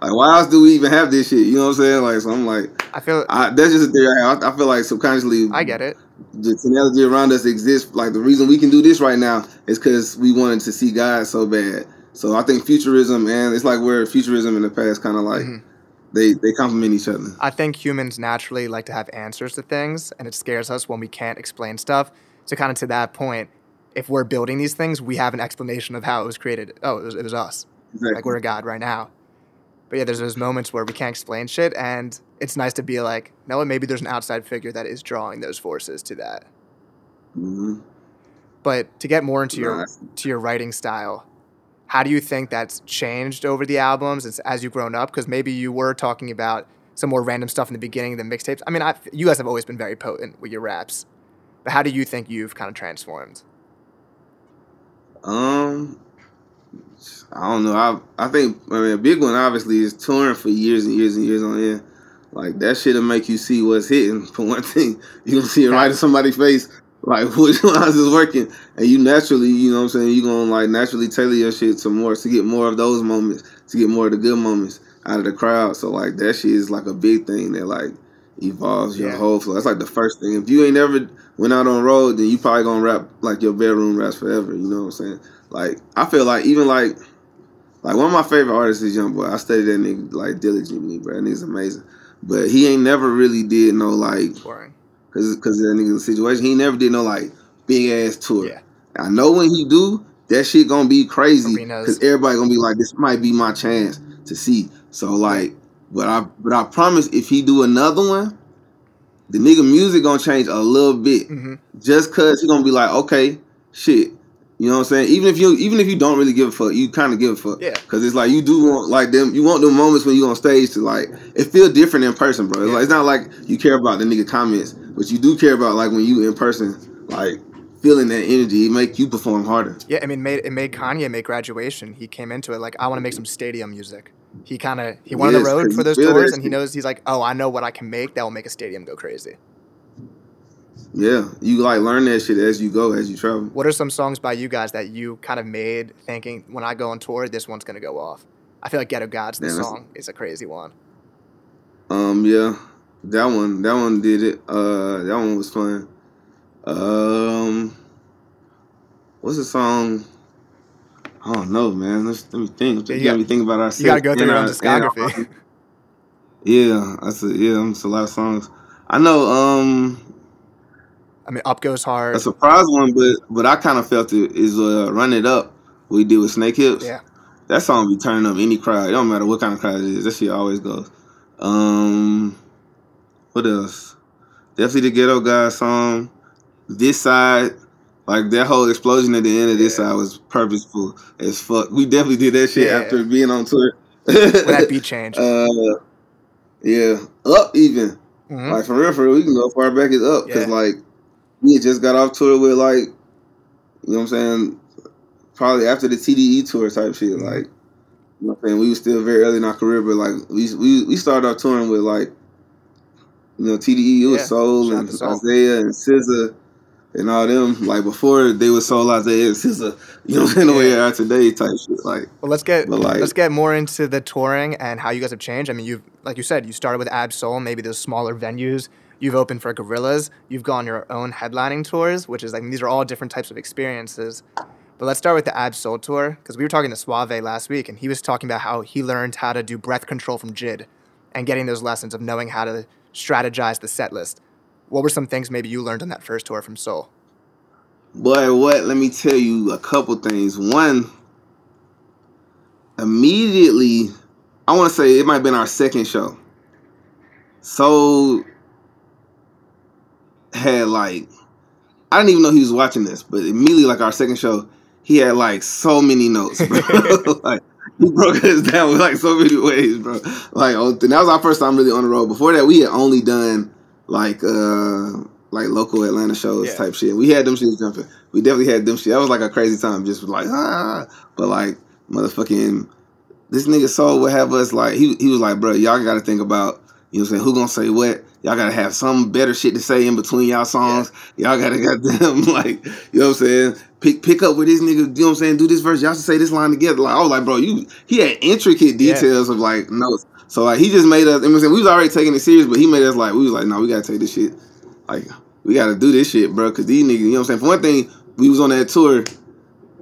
like why else do we even have this shit? You know what I'm saying? Like, so I'm like, I feel I, that's just a theory. I, I feel like subconsciously, I get it. The technology around us exists. Like the reason we can do this right now is because we wanted to see God so bad. So I think futurism and it's like where futurism in the past kind of like. Mm-hmm. They, they complement each other. I think humans naturally like to have answers to things, and it scares us when we can't explain stuff. So, kind of to that point, if we're building these things, we have an explanation of how it was created. Oh, it was, it was us. Exactly. Like we're a god right now. But yeah, there's those moments where we can't explain shit, and it's nice to be like, no, maybe there's an outside figure that is drawing those forces to that. Mm-hmm. But to get more into your to your writing style, how do you think that's changed over the albums as, as you've grown up? Because maybe you were talking about some more random stuff in the beginning, the mixtapes. I mean, i you guys have always been very potent with your raps, but how do you think you've kind of transformed? Um, I don't know. I I think I mean a big one obviously is touring for years and years and years on end. Like that shit'll make you see what's hitting. For one thing, you gonna see it right in somebody's face. Like which lines is working, and you naturally, you know what I'm saying, you gonna like naturally tailor your shit to more to get more of those moments, to get more of the good moments out of the crowd. So like that shit is like a big thing that like evolves your yeah. whole flow. That's like the first thing. If you ain't ever went out on road, then you probably gonna rap like your bedroom raps forever. You know what I'm saying? Like I feel like even like like one of my favorite artists is YoungBoy. I studied that nigga like diligently, bro. That nigga's amazing. But he ain't never really did no like cause cause of that nigga's situation. He never did no like big ass tour. Yeah. I know when he do, that shit gonna be crazy. Cause everybody gonna be like, this might be my chance to see. So like but I but I promise if he do another one, the nigga music gonna change a little bit. Mm-hmm. Just cause he gonna be like, okay, shit. You know what I'm saying? Even if you even if you don't really give a fuck, you kind of give a fuck. Yeah. Cause it's like you do want like them. You want them moments when you on stage to like it feel different in person, bro. It's, yeah. like, it's not like you care about the nigga comments, but you do care about like when you in person, like feeling that energy, it make you perform harder. Yeah, I mean, made it made Kanye make graduation. He came into it like I want to make some stadium music. He kind of he went yes, on the road for those tours, and he knows he's like, oh, I know what I can make that will make a stadium go crazy. Yeah, you like learn that shit as you go, as you travel. What are some songs by you guys that you kind of made thinking when I go on tour, this one's gonna go off? I feel like Ghetto Gods, the song, is a crazy one. Um, yeah, that one, that one did it. Uh, that one was fun. Um, what's the song? I don't know, man. Let's let me think. Yeah, you got me think about our. You gotta go through your own discography. Yeah, that's a yeah. It's a lot of songs. I know. Um, I mean, Up Goes Hard. A surprise one, but but I kind of felt it is uh, Run It Up. We did with Snakehips. Yeah. That song be turning up any crowd. It don't matter what kind of crowd it is. That shit always goes. Um, what else? Definitely the Ghetto Guy song. This side, like that whole explosion at the end of this yeah. side was purposeful as fuck. We definitely did that shit yeah. after being on tour. that beat change. Uh, yeah, up even. Mm-hmm. Like for real, for real, we can go far back as up because yeah. like we just got off tour with like, you know what I'm saying? Probably after the TDE tour type shit. Mm-hmm. Like, you know what I'm saying? We were still very early in our career, but like we we, we started our touring with like, you know, TDE, it was yeah, Soul and Isaiah and SZA and all them. Like before they were Soul Isaiah and SZA, you know what I'm saying? The way they are today type shit. Like Well let's get like, let's get more into the touring and how you guys have changed. I mean you've like you said, you started with Ab-Soul, maybe those smaller venues You've opened for Gorillaz. You've gone your own headlining tours, which is like these are all different types of experiences. But let's start with the Ab-Soul tour because we were talking to Suave last week, and he was talking about how he learned how to do breath control from JID, and getting those lessons of knowing how to strategize the set list. What were some things maybe you learned on that first tour from Soul? Boy, what? Let me tell you a couple things. One, immediately, I want to say it might have been our second show. So had like I didn't even know he was watching this, but immediately like our second show, he had like so many notes, bro. like he broke us down with like so many ways, bro. Like, oh, that was our first time really on the road. Before that, we had only done like uh like local Atlanta shows Yeah. type shit. We had them shit jumping. We definitely had them shit. That was like a crazy time, just like ah. But like motherfucking, this nigga Soul would have us like he he was like, bro, y'all got to think about you know what I'm saying who gonna say what. Y'all gotta have some better shit to say in between y'all songs. Y'all gotta got them like you know what I'm saying. Pick pick up with this nigga. You know what I'm saying. Do this verse. Y'all should say this line together. Like I was like, bro, you. He had intricate Yeah. details of like notes. So like he just made us. I mean, we was already taking it serious, but he made us like we was like, no, we gotta take this shit. Like we gotta do this shit, bro. Cause these niggas, you know what I'm saying. For one thing, we was on that tour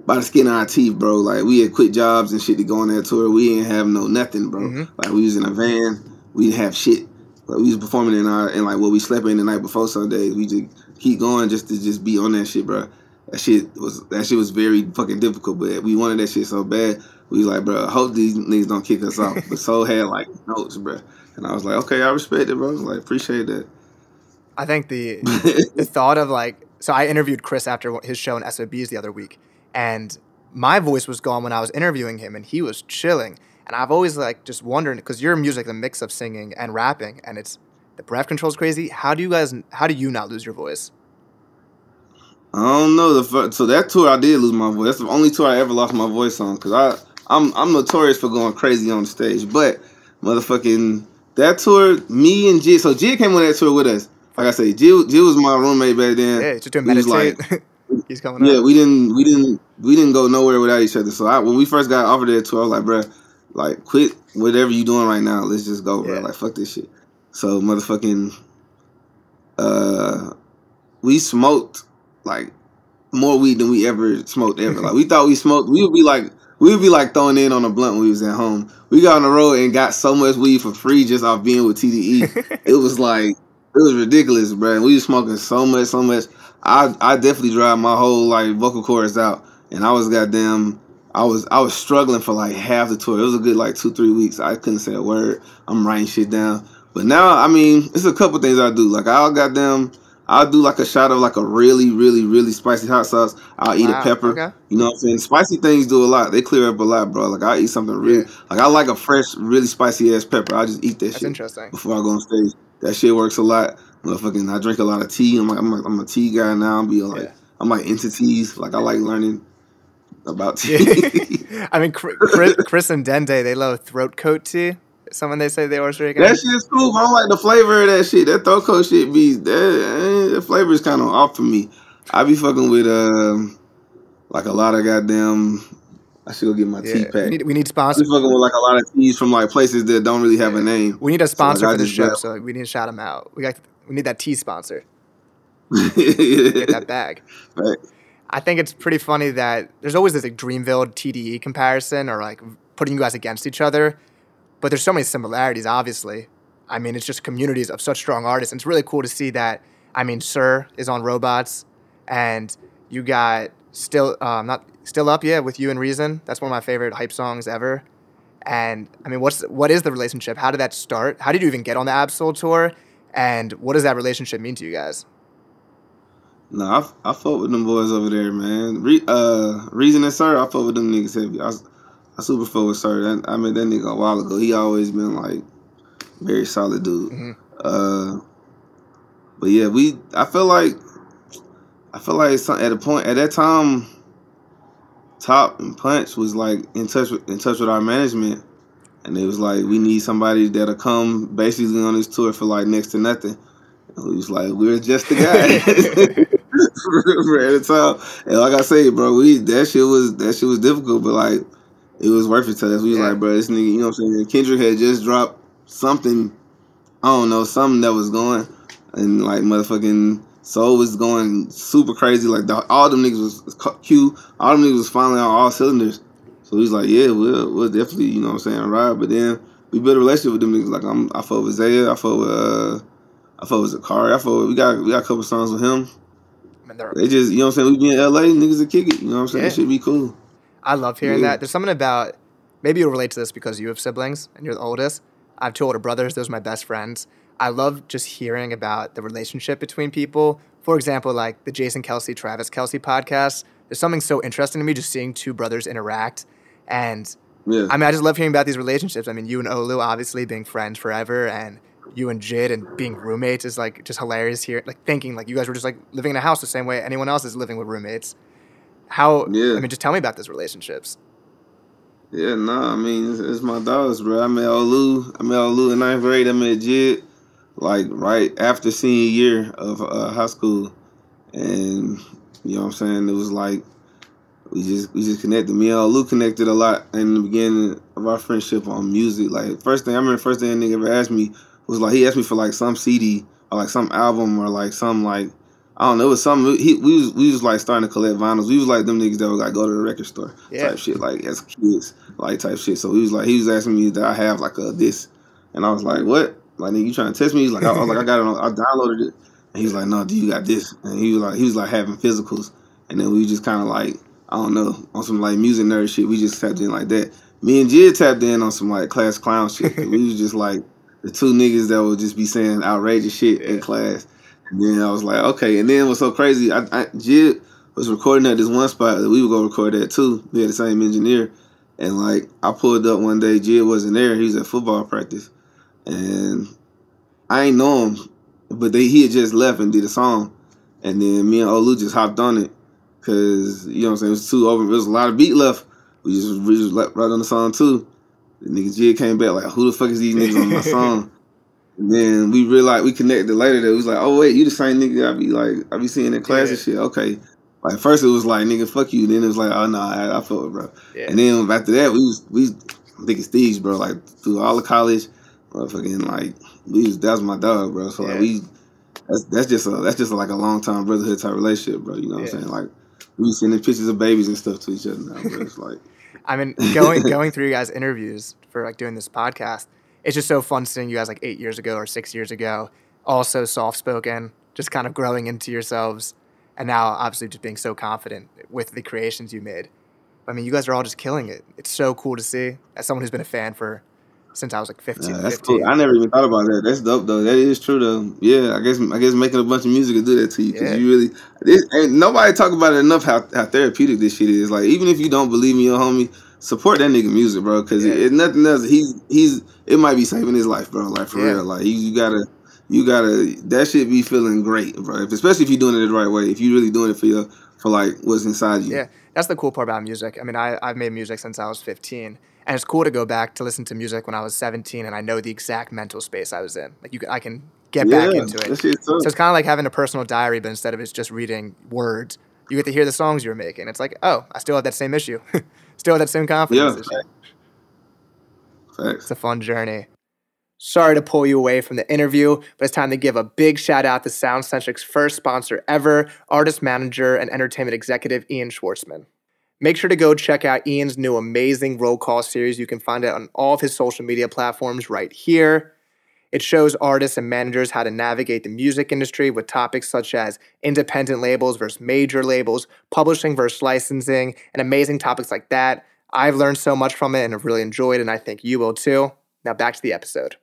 by the skin of our teeth, bro. Like we had quit jobs and shit to go on that tour. We didn't have no nothing, bro. Mhm. Like we was in a van. We didn't have shit. Like we was performing in our and like what we slept in the night before Sunday. We just keep going just to just be on that shit, bro. That shit was that shit was very fucking difficult, but we wanted that shit so bad. We was like, bro, I hope these niggas don't kick us off. But Soul had like notes, bro. And I was like, okay, I respect it, bro. I was like, appreciate that. I think the the thought of like so I interviewed Chris after his show in SOBs the other week, and my voice was gone when I was interviewing him, and he was chilling. And I've always like just wondering because your music, the mix of singing and rapping, and it's the breath control's crazy. How do you guys? How do you not lose your voice? I don't know. The fir- so that tour I did lose my voice. That's the only tour I ever lost my voice on because I I'm I'm notorious for going crazy on stage. But motherfucking that tour, me and JID. So JID came on that tour with us. Like I say, JID, JID was my roommate back then. Yeah, just doing meditate. He's coming Yeah, up. we didn't we didn't we didn't go nowhere without each other. So I, when we first got offered that tour, I was like, bruh, like quit whatever you doing right now. Let's just go, bro. Yeah. Like fuck this shit. So motherfucking, uh, we smoked like more weed than we ever smoked ever. like we thought we smoked. We would be like we would be like throwing in on a blunt when we was at home. We got on the road and got so much weed for free just off being with TDE. it was like it was ridiculous, bro. And we was smoking so much, so much. I I definitely drive my whole like vocal cords out, and I was goddamn. I was I was struggling for like half the tour. It was a good like two three weeks. I couldn't say a word. I'm writing shit down. But now I mean, it's a couple things I do. Like I'll goddamn. I'll do like a shot of like a really, really, really spicy hot sauce. I'll eat Wow, a pepper. okay. You know what I'm saying? Spicy things do a lot. They clear up a lot, bro. Like I eat something Yeah. like I like a fresh, really spicy ass pepper. I just eat that That's shit interesting. before I go on stage. That shit works a lot. Motherfucking, I drink a lot of tea. I'm like, I'm a, I'm a tea guy now. I'm be like, Yeah. I'm like into teas. Like I like learning about tea. I mean, Chris, Chris, and Dende, they love throat coat tea. Someone they say they always drink. that shit's cool. I don't like the flavor of that shit. That throat coat shit be that, eh, the flavor is kind of off for me. I be fucking with um like a lot of goddamn. I should go get my tea pack. we need sponsors. we need I be sponsor. fucking with like a lot of teas from like places that don't really have a name. We need a sponsor I for this show, so we need to shout them out. We got we need that tea sponsor. Get that bag. Right. I think it's pretty funny that there's always this like Dreamville TDE comparison or like putting you guys against each other, but there's so many similarities. Obviously, I mean it's just communities of such strong artists, and it's really cool to see that. I mean, Sir is on Robots, and you got still um, not still up, yeah, with you and Reason. That's one of my favorite hype songs ever. And I mean, what's what is the relationship? How did that start? How did you even get on the Ab-Soul tour? And what does that relationship mean to you guys? No, I, I fuck with them boys over there, man. Re, uh, Reason and Sir, I fuck with them niggas heavy. I, I super fuck with Sir. That, I met that nigga a while ago. He always been like very solid dude. Mhm. Uh, but yeah, we. I feel like I feel like some, at a point at that time, Top and Punch was like in touch with in touch with our management, and it was like we need somebody that'll come basically on this tour for like next to nothing. And we was like, we're just the guy. at the time. And like I say, bro, we that shit was that shit was difficult, but like it was worth it to us. We was Yeah. like, bro, this nigga, you know what I'm saying? Kendrick had just dropped something, I don't know, something that was going, and like motherfucking Soul was going super crazy. Like the, all them niggas was Q, all them niggas was finally on all cylinders. So he's like, yeah, we'll we'll definitely, you know what I'm saying, ride. But then we built a relationship with them niggas. Like I'm, I fuck with Zaya, I fuck with, uh, I fuck with Zacari, I with, we got we got a couple songs with him. They just, you know what I'm saying? We be in LA, niggas will kick it. You know what I'm saying? Yeah. That should be cool. I love hearing Yeah. that. There's something about maybe you'll relate to this because you have siblings and you're the oldest. I have two older brothers. Those are my best friends. I love just hearing about the relationship between people. For example, like the Jason Kelce, Travis Kelce podcast. There's something so interesting to me just seeing two brothers interact. And Yeah. I mean, I just love hearing about these relationships. I mean, you and Olu obviously being friends forever, and you and JID and being roommates is like just hilarious here. Like thinking like you guys were just like living in a house the same way anyone else is living with roommates. How? Yeah. I mean, just tell me about those relationships. Yeah, no, I mean it's, it's my dogs, bro. I met Olu. I met Olu in ninth grade. I met JID, like right after senior year of uh, high school, and you know what I'm saying. It was like we just we just connected. Me and Olu connected a lot in the beginning of our friendship on music. Like first thing I remember, first thing a nigga ever asked me was like he asked me for like some CD or like some album or like some like I don't know. It was something. He, we was we was like starting to collect vinyls. We was like them niggas that would like go to the record store Yeah. type shit, like as kids, like type shit. So he was like he was asking me that I have like a this, and I was like, what? Like nigga, you trying to test me? He's like, I, I was like, I got it. On, I downloaded it, and he's like, no, do you got this? And he was like, he was like having physicals, and then we just kind of like I don't know on some like music nerd shit. We just tapped in like that. Me and JID tapped in on some like class clown shit. we was just like the two niggas that would just be saying outrageous shit in class. And then I was like, okay. And then what's so crazy? I, I JID was recording at this one spot that we would go record at too. We had the same engineer. And like I pulled up one day, JID wasn't there. He was at football practice. And I ain't know him, but they he had just left and did a song. And then me and Olu just hopped on it. Cause you know what I'm saying, it was too over. There was a lot of beat left. We just we just right on the song too. The nigga JID came back like, who the fuck is these niggas on my song? And then we realized we connected later that was like, oh wait, you the same nigga I be like I be seeing in class and shit. Okay. Like first it was like nigga fuck you, then it was like, oh no, I, I felt it, bro. Yeah. And then after that we was we was thinking Steve's, bro, like through all the college, motherfucking like we was that was my dog, bro. So Yeah. like we that's that's just a that's just like a long time brotherhood type relationship, bro. You know what Yeah. I'm saying? Like we sending pictures of babies and stuff to each other now, bro. It's like I mean, going going through you guys' interviews for like doing this podcast, it's just so fun seeing you guys like eight years ago or six years ago, also soft spoken, just kind of growing into yourselves, and now obviously just being so confident with the creations you made. I mean, you guys are all just killing it. It's so cool to see as someone who's been a fan for since I was like 15. Yeah, that's 15. cool. I never even thought about that. That's dope though. That is true though. Yeah, I guess I guess making a bunch of music will do that to you because Yeah. you really this, ain't nobody talk about it enough how, how therapeutic this shit is. Like even if you don't believe me, your homie, support that nigga music, bro. Because Yeah. it, nothing else. He's he's it might be saving his life, bro. Like for Yeah. real. Like you, you gotta you gotta that shit be feeling great, bro. If, especially if you're doing it the right way. If you're really doing it for your for like what's inside you. Yeah, that's the cool part about music. I mean, I, I've made music since I was 15, and it's cool to go back to listen to music when I was 17, and I know the exact mental space I was in. Like you, I can get back into it. So it's kind of like having a personal diary, but instead of it's just reading words, you get to hear the songs you're making. It's like, oh, I still have that same issue, still have that same confidence Yeah. issue. Facts. It's a fun journey. Sorry to pull you away from the interview, but it's time to give a big shout out to SoundCentric's first sponsor ever, artist manager and entertainment executive Ian Schwartzman. Make sure to go check out Ian's new amazing roll call series. You can find it on all of his social media platforms right here. It shows artists and managers how to navigate the music industry with topics such as independent labels versus major labels, publishing versus licensing, and amazing topics like that. I've learned so much from it and have really enjoyed it, and I think you will too. Now back to the episode.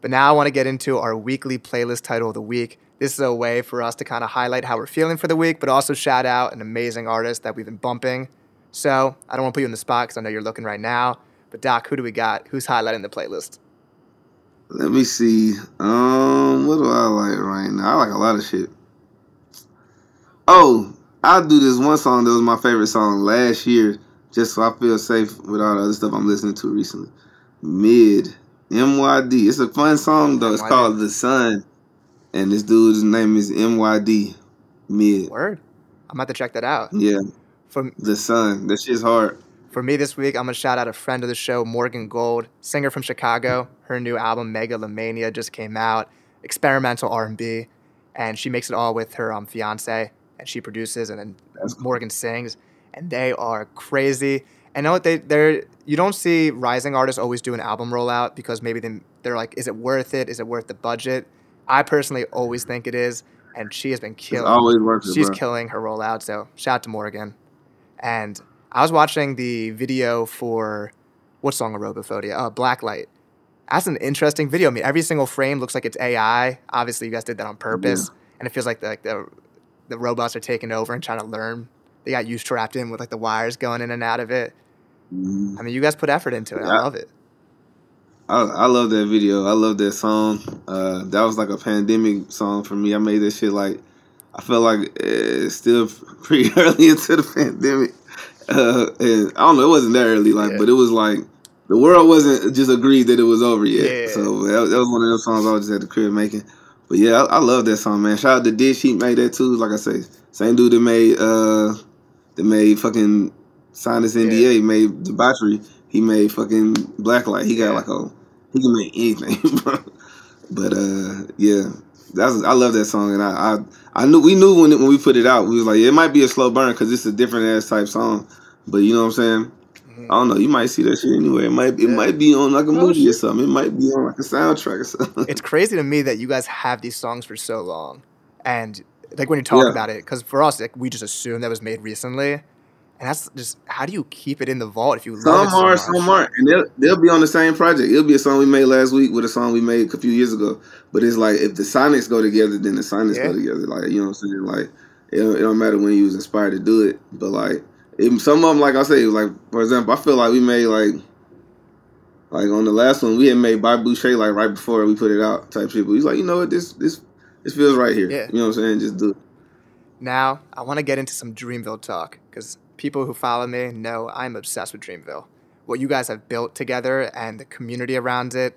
But now I want to get into our weekly playlist title of the week. This is a way for us to kind of highlight how we're feeling for the week, but also shout out an amazing artist that we've been bumping. So I don't want to put you in the spot because I know you're looking right now. But Doc, who do we got? Who's highlighting the playlist? Let me see. Um, what do I like right now? I like a lot of shit. Oh, I'll do this one song that was my favorite song last year, just so I feel safe with all the other stuff I'm listening to recently. Mid MYD. It's a fun song though. It's called The Sun, and this dude's name is MYD. Mid. Word. I'm about to check that out. Yeah, For, The Sun. That shit's hard. for me this week, I'm going to shout out a friend of the show, Morgan Gold, singer from Chicago. Her new album, Megalomania, just came out. Experimental R&B. And she makes it all with her um, fiance. And she produces and then That's cool. Morgan sings. And they are crazy. And know what they they're you don't see rising artists always do an album rollout because maybe they, they're like, is it worth it? Is it worth the budget? I personally always think it is, and she has been It's killing. always worth it, She's bro. killing her rollout. So shout out to Morgan. And I was watching the video for what song Robophobia? Uh, Black Light. That's an interesting video. I mean, every single frame looks like it's AI. Obviously, you guys did that on purpose, and it feels like the, like the the robots are taking over and trying to learn. They got you strapped in with like the wires going in and out of it. Mhm. I mean, you guys put effort into it. I love it. I, I love that video. I love that song. Uh, that was like a pandemic song for me. I made that shit like I felt like it's still pretty early into the pandemic. Uh, and I don't know, it wasn't that early, like, Yeah. but it was like the world wasn't just agreed that it was over yet. Yeah. So that, that was one of those songs I was just at the crib making. But yeah, I, I love that song, man. Shout out to Dish, he made that too. Like I say, same dude that made uh that made fucking Sinus NDA, made Debauchery. He made fucking Black Light. He got Yeah. like a he can make anything, bro. But uh, yeah, that's I love that song, and I I, I knew we knew when it, when we put it out, we was like it might be a slow burn because it's a different ass type song, but you know what I'm saying. Mhm. I don't know. You might see that shit anyway. It might it Yeah. might be on like a Oh, movie or something. It might be on like a soundtrack or something. It's crazy to me that you guys have these songs for so long, and like when you talk Yeah. about it, because for us, like we just assume that was made recently, and that's just how do you keep it in the vault if you love Some it so are, much? some aren't, and they'll they'll be on the same project. It'll be a song we made last week with a song we made a few years ago. But it's like if the sonics go together, then the sonics Yeah. go together. Like you know what I'm saying? Like it don't, it don't matter when you was inspired to do it, but like it, some of them, like I say, like for example, I feel like we made like like on the last one we had made Bobby Boucher like right before we put it out type shit. But he's like, you know what, this this this feels right here. Yeah. You know what I'm saying? Just do it. Now, I want to get into some Dreamville talk because people who follow me know I'm obsessed with Dreamville. What you guys have built together and the community around it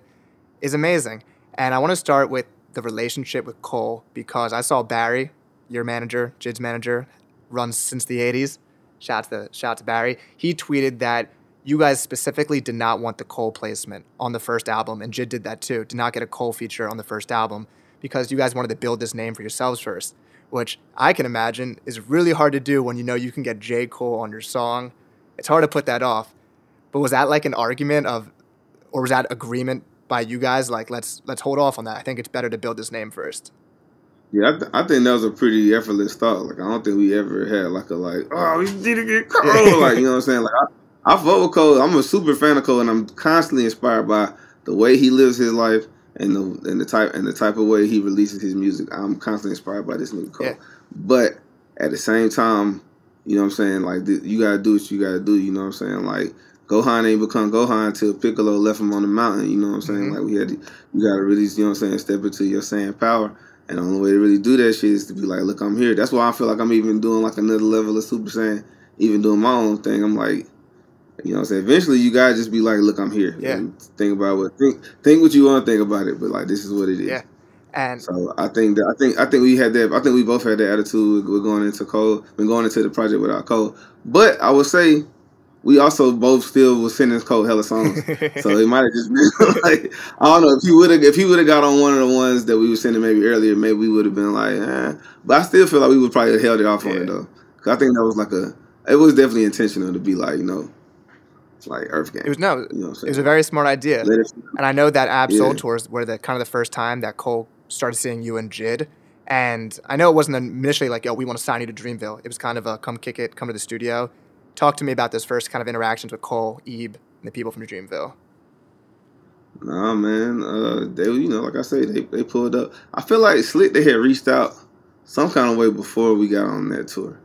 is amazing. And I want to start with the relationship with Cole because I saw Barry, your manager, JID's manager, runs since the 80s. Shout out to, shout out to Barry. He tweeted that you guys specifically did not want the Cole placement on the first album, and Jid did that too. Did not get a Cole feature on the first album because you guys wanted to build this name for yourselves first which I can imagine is really hard to do when you know you can get J. Cole on your song. It's hard to put that off. But was that like an argument of, or was that agreement by you guys? Like, let's let's hold off on that. I think it's better to build this name first. Yeah, I, th- I think that was a pretty effortless thought. Like I don't think we ever had like a like, oh, we need to get Cole. like you know what I'm saying? Like I, I vote with Cole. I'm a super fan of Cole, and I'm constantly inspired by the way he lives his life and the and the type and the type of way he releases his music. I'm constantly inspired by this nigga Cole. Yeah. But at the same time, you know what I'm saying? Like th- you gotta do what you gotta do. You know what I'm saying? Like Gohan ain't become Gohan until Piccolo left him on the mountain. You know what I'm saying? Mhm. Like we had, to, you gotta really, you know what I'm saying, step into your Saiyan power. And the only way to really do that shit is to be like, look, I'm here. That's why I feel like I'm even doing like another level of Super Saiyan, even doing my own thing. I'm like, you know what I'm saying? Eventually you gotta just be like, look, I'm here. Yeah. And think about what think think what you want to think about it, but like this is what it is. Yeah. And So I think that I think I think we had that I think we both had that attitude. We're going into Cole, we're going into the project without Cole. But I would say we also both still was sending Cole hella songs. So it might have just been like I don't know if he would have if he would have got on one of the ones that we were sending maybe earlier, maybe we would have been like, eh. But I still feel like we would probably have held it off on Yeah. it though. 'Cause I think that was like a it was definitely intentional to be like you know like EarthGang. it was no, you know it was a very smart idea. And I know that Ab-Soul Yeah. tours were the kind of the first time that Cole started seeing you and JID. And I know it wasn't initially like, yo, we want to sign you to Dreamville. It was kind of a come kick it, come to the studio. Talk to me about those first kind of interactions with Cole, Ib, and the people from Dreamville. Nah, man. Uh, they, you know, like I say, they, they pulled up. I feel like Slick they had reached out some kind of way before we got on that tour,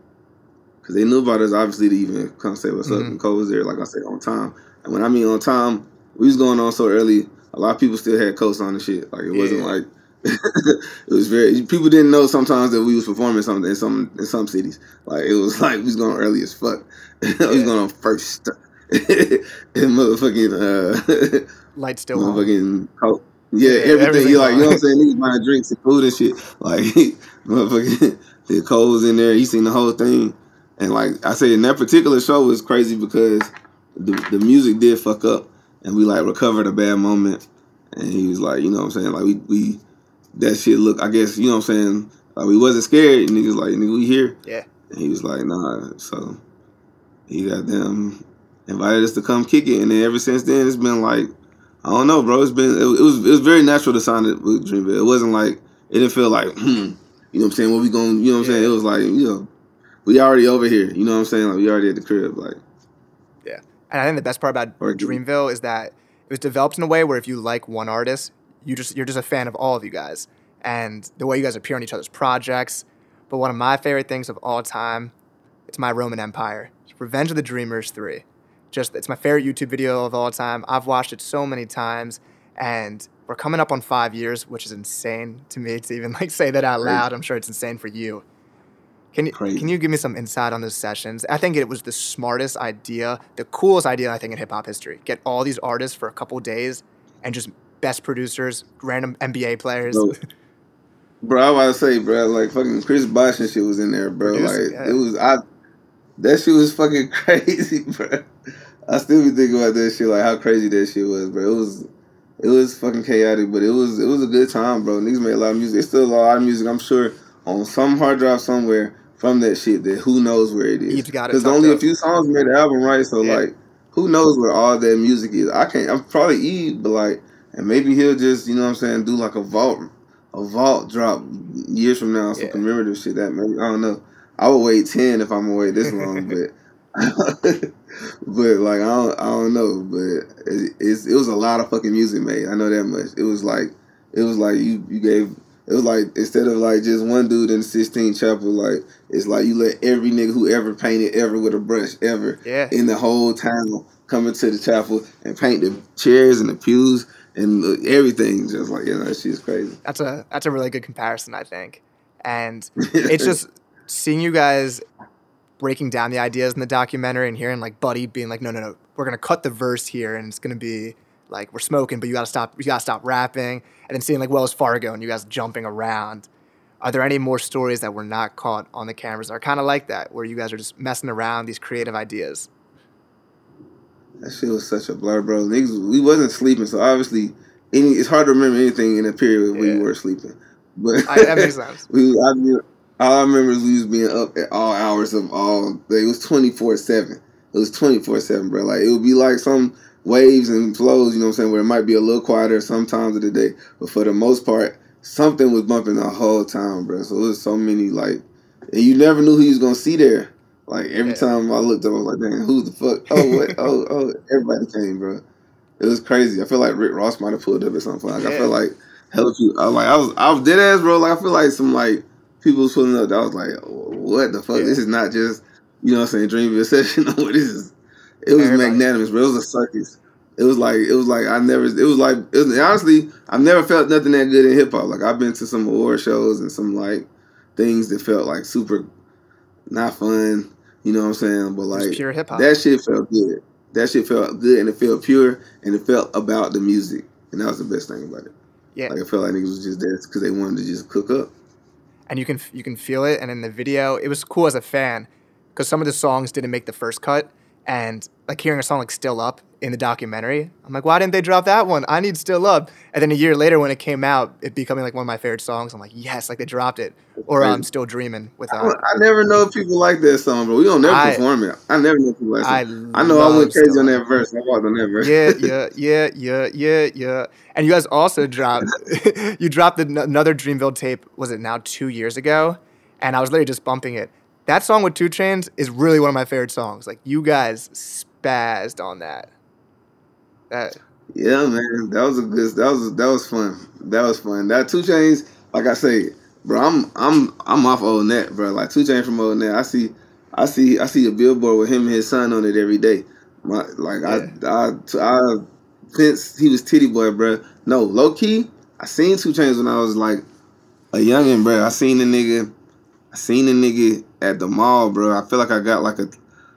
because they knew about us obviously to even come say what's up. Mhm. And Cole was there, like I said, on time. And when I mean on time, we was going on so early. A lot of people still had coats on and shit. Like it wasn't like it was very. People didn't know sometimes that we was performing something in some in some cities. Like it was like we was going early as fuck. we Yeah. was going on first. and motherfucking. Uh, Light still on. motherfucking coke. Yeah, Yeah, everything. everything You like, you know what I'm saying? Niggas buying drinks and food and shit. Like, motherfucking, the Cole was in there. He seen the whole thing. And like I said, in that particular show was crazy because the, the music did fuck up, and we like recovered a bad moment. And he was like, you know what I'm saying? Like we we that shit look. I guess you know what I'm saying. Like we wasn't scared. And niggas like nigga, we here. Yeah. And he was like, nah. So he got them invited us to come kick it, and then ever since then it's been like I don't know, bro. It's been it, it was it was very natural to sign it with Dreamville. It wasn't like it didn't feel like hmm, you know what I'm saying. What we going? You know what I'm saying? It was like you know we already over here. You know what I'm saying? Like we already at the crib. Like yeah. And I think the best part about Dreamville is that it was developed in a way where if you like one artist, you just you're just a fan of all of you guys and the way you guys appear on each other's projects. But one of my favorite things of all time, it's my Roman Empire. It's Revenge of the Dreamers 3. just it's my favorite YouTube video of all time. I've watched it so many times, and we're coming up on five years, which is insane to me to even like say that out loud. I'm sure it's insane for you. Can you Crazy. can you give me some insight on those sessions? I think it was the smartest idea, the coolest idea I think in hip hop history. Get all these artists for a couple days and just best producers, random NBA players. Bro, bro, I want to say, bro, like fucking Chris Bosh and shit was in there, bro. Producer, like yeah. it was, I that shit was fucking crazy, bro. I still be thinking about that shit, like how crazy that shit was, bro. It was, it was fucking chaotic, but it was, it was a good time, bro. Niggas made a lot of music. It's still a lot of music, I'm sure, on some hard drive somewhere from that shit. That who knows where it is? Ib's got it Because only a few songs made the album, right? So Yeah. like, who knows where all that music is? I can't. I'm probably Eve, but like, and maybe he'll just, you know what I'm saying, do like a vault, a vault drop years from now, some Yeah. commemorative shit. That maybe I don't know. I would wait ten if I'm gonna wait this long, but. but like I don't, I don't know, but it, it's it was a lot of fucking music made. I know that much. It was like it was like you you gave it was like instead of like just one dude in the Sistine Chapel, like it's like you let every nigga who ever painted ever with a brush ever Yeah. in the whole town come into the chapel and paint the chairs and the pews and everything. Just like you know, she's crazy. That's a that's a really good comparison, I think. And it's just seeing you guys breaking down the ideas in the documentary and hearing like Buddy being like, no, no, no, we're gonna cut the verse here and it's gonna be like we're smoking, but you gotta stop, you gotta stop rapping, and then seeing like Wells Fargo and you guys jumping around. Are there any more stories that were not caught on the cameras that are kind of like that, where you guys are just messing around these creative ideas? That shit was such a blur, bro. Niggas, we wasn't sleeping, so obviously, any it's hard to remember anything in a period Yeah. we were sleeping. But I, that makes sense. we, I mean, all I remember is we was being up at all hours of all. It was twenty four seven. It was twenty four seven, bro. Like it would be like some waves and flows, you know what I'm saying, where it might be a little quieter sometimes of the day, but for the most part, something was bumping the whole time, bro. So it was so many like, and you never knew who you was gonna see there. Like every Yeah. time I looked up, I was like, "Damn, who the fuck? Oh, what? oh, oh!" Everybody came, bro. It was crazy. I feel like Rick Ross might have pulled up at some point. Like I feel like hell people. I was like, I was, I was dead ass, bro. Like I feel like some like people was pulling up. I was like, what the fuck? Yeah. This is not just you know what I'm saying Dreamville session. This is. It was Everybody. magnanimous, bro. It was a circus. It was like it was like I never. It was like it was, honestly, I've never felt nothing that good in hip hop. Like I've been to some award shows and some like things that felt like super not fun. You know what I'm saying? But like pure hip hop. that shit felt good. That shit felt good and it felt pure and it felt about the music. And that was the best thing about it. Yeah. Like it felt like niggas was just there because they wanted to just cook up. and you can you can feel it. And in the video, it was cool as a fan because some of the songs didn't make the first cut, and like hearing a song like "Still Up" in the documentary, I'm like, why didn't they drop that one? I need "Still Up." And then a year later, when it came out, it becoming like one of my favorite songs. I'm like, yes, like they dropped it. Or I'm still dreaming with. I, Uh, I never know if people like that song, but We don't never I- perform it. I never know if people like I. I know I went crazy on that verse. I walked on that verse. yeah, yeah, yeah, yeah, yeah, yeah. And you guys also dropped, you dropped another Dreamville tape. Was it now two years ago? And I was literally just bumping it. That song with 2 Chainz is really one of my favorite songs. Like you guys spazzed on that. That Yeah, man, that was a good. That was that was fun. That was fun. That 2 Chainz, like I say, bro. I'm I'm I'm off Old Nat, bro. Like 2 Chainz from Old Nat. I see, I see, I see a billboard with him and his son on it every day. My like I I I since he was Tity Boi, bro. No, low key. I seen 2 Chainz when I was like a youngin, bro. I seen the nigga. I seen the nigga at the mall, bro. I feel like I got like a